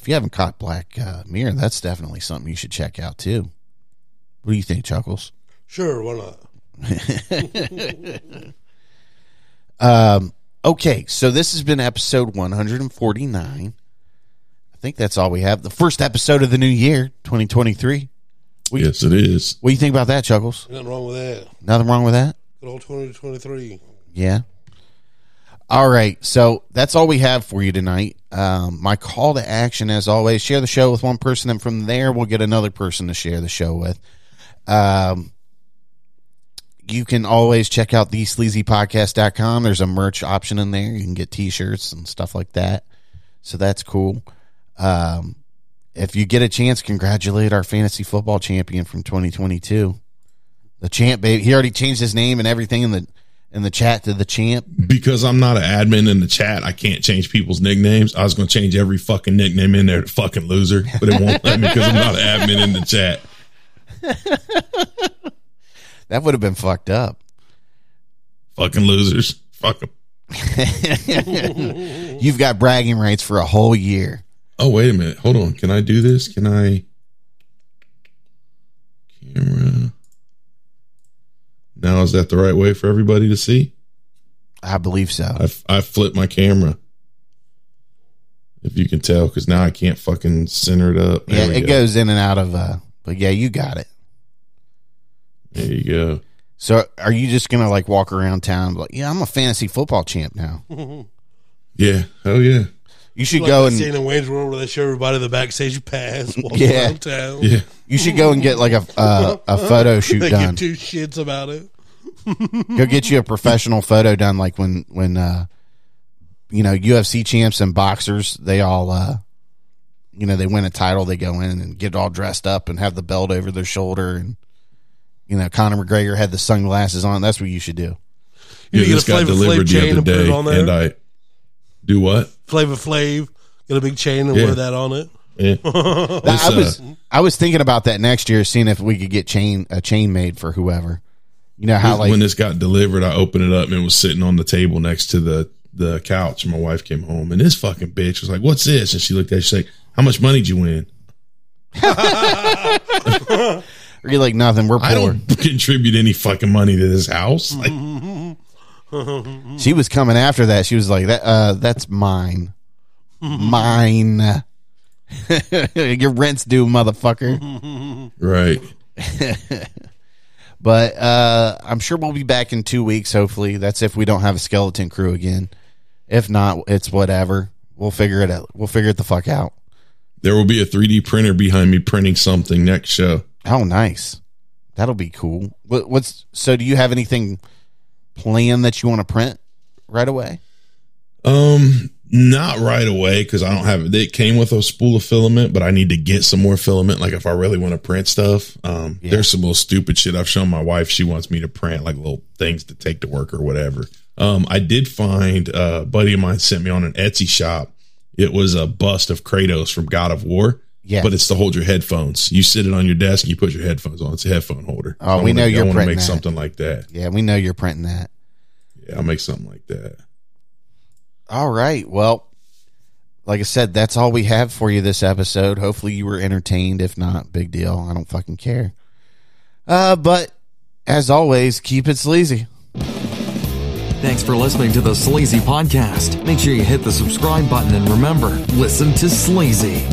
if you haven't caught Black uh, Mirror, that's definitely something you should check out too. What do you think, Chuckles? Sure, why not? Um, okay, so this has been episode 149. I think that's all we have. The first episode of the new year, 2023. What, Yes, it is. what do you think about that, Chuckles? Nothing wrong with that. Nothing wrong with that? Good old 2023. Yeah. All right. So that's all we have for you tonight. Um, my call to action, as always, share the show with one person, and from there, we'll get another person to share the show with. Um, you can always check out the sleazypodcast.com. There's a merch option in there. You can get t shirts and stuff like that. So that's cool. Um, if you get a chance, congratulate our fantasy football champion from 2022. The champ, baby. He already changed his name and everything in the in the chat to the champ. Because I'm not an admin in the chat, I can't change people's nicknames. I was going to change every fucking nickname in there to fucking loser, but it won't let me because I'm not an admin in the chat. That would have been fucked up. Fucking losers. Fuck them. You've got bragging rights for a whole year. Oh, wait a minute. Hold on. Can I do this? Can I? Camera. Now, is that the right way for everybody to see? I believe so. I, I flipped my camera. If you can tell, because now I can't fucking center it up. There yeah, it go. goes in and out of uh but yeah, you got it. There you go. So are you just gonna like walk around town like, yeah, I'm a fantasy football champ now. Yeah. Oh, yeah. You should Like go and scene in Wayne's World where they show everybody the backstage pass walking Yeah. around town. Yeah. you should go and get like a uh, a photo shoot they done. give two shits about it. Go get you a professional photo done like when when uh you know, UFC champs and boxers, they all uh you know, they win a title, they go in and get all dressed up and have the belt over their shoulder and you know, Conor McGregor had the sunglasses on. That's what you should do. You Yeah, get this a got Flavor delivered the chain other and put it day, on there? and I do what? Flavor Flav, get a big chain and Yeah. wear that on it. Yeah. That- This, I was uh, I was thinking about that next year, seeing if we could get chain a chain made for whoever. You know how like when this got delivered, I opened it up and it was sitting on the table next to the the couch. And my wife came home, and this fucking bitch was like, "What's this?" And she looked at, it, she's like, "How much money did you win?" are you like nothing? We're I poor. don't contribute any fucking money to this house. Like, She was coming after that. She was like, "That uh, that's mine, mine. Your rent's due, motherfucker." right? But uh, I'm sure we'll be back in two weeks. Hopefully, that's if we don't have a skeleton crew again. If not, it's whatever. We'll figure it out. We'll figure it the fuck out. There will be a 3D printer behind me printing something next show. Oh, nice. That'll be cool. What, what's so? Do you have anything planned that you want to print right away? Um, not right away because I don't have it. It came with a spool of filament, but I need to get some more filament. Like if I really want to print stuff, um, there's some little stupid shit I've shown my wife. She wants me to print like little things to take to work or whatever. Um, I did find uh, a buddy of mine sent me on an Etsy shop. It was a bust of Kratos from God of War. Yeah. but it's to hold your headphones. You sit it on your desk and you put your headphones on. It's a headphone holder. Oh, I we wanna- know you're I want to make that. something like that. Yeah, we know you're printing that. Yeah, I'll make something like that. All right. Well, like I said, that's all we have for you this episode. Hopefully you were entertained. If not, big deal. I don't fucking care. Uh, but as always, keep it sleazy. Thanks for listening to the Sleazy Podcast. Make sure you hit the subscribe button and remember, listen to Sleazy.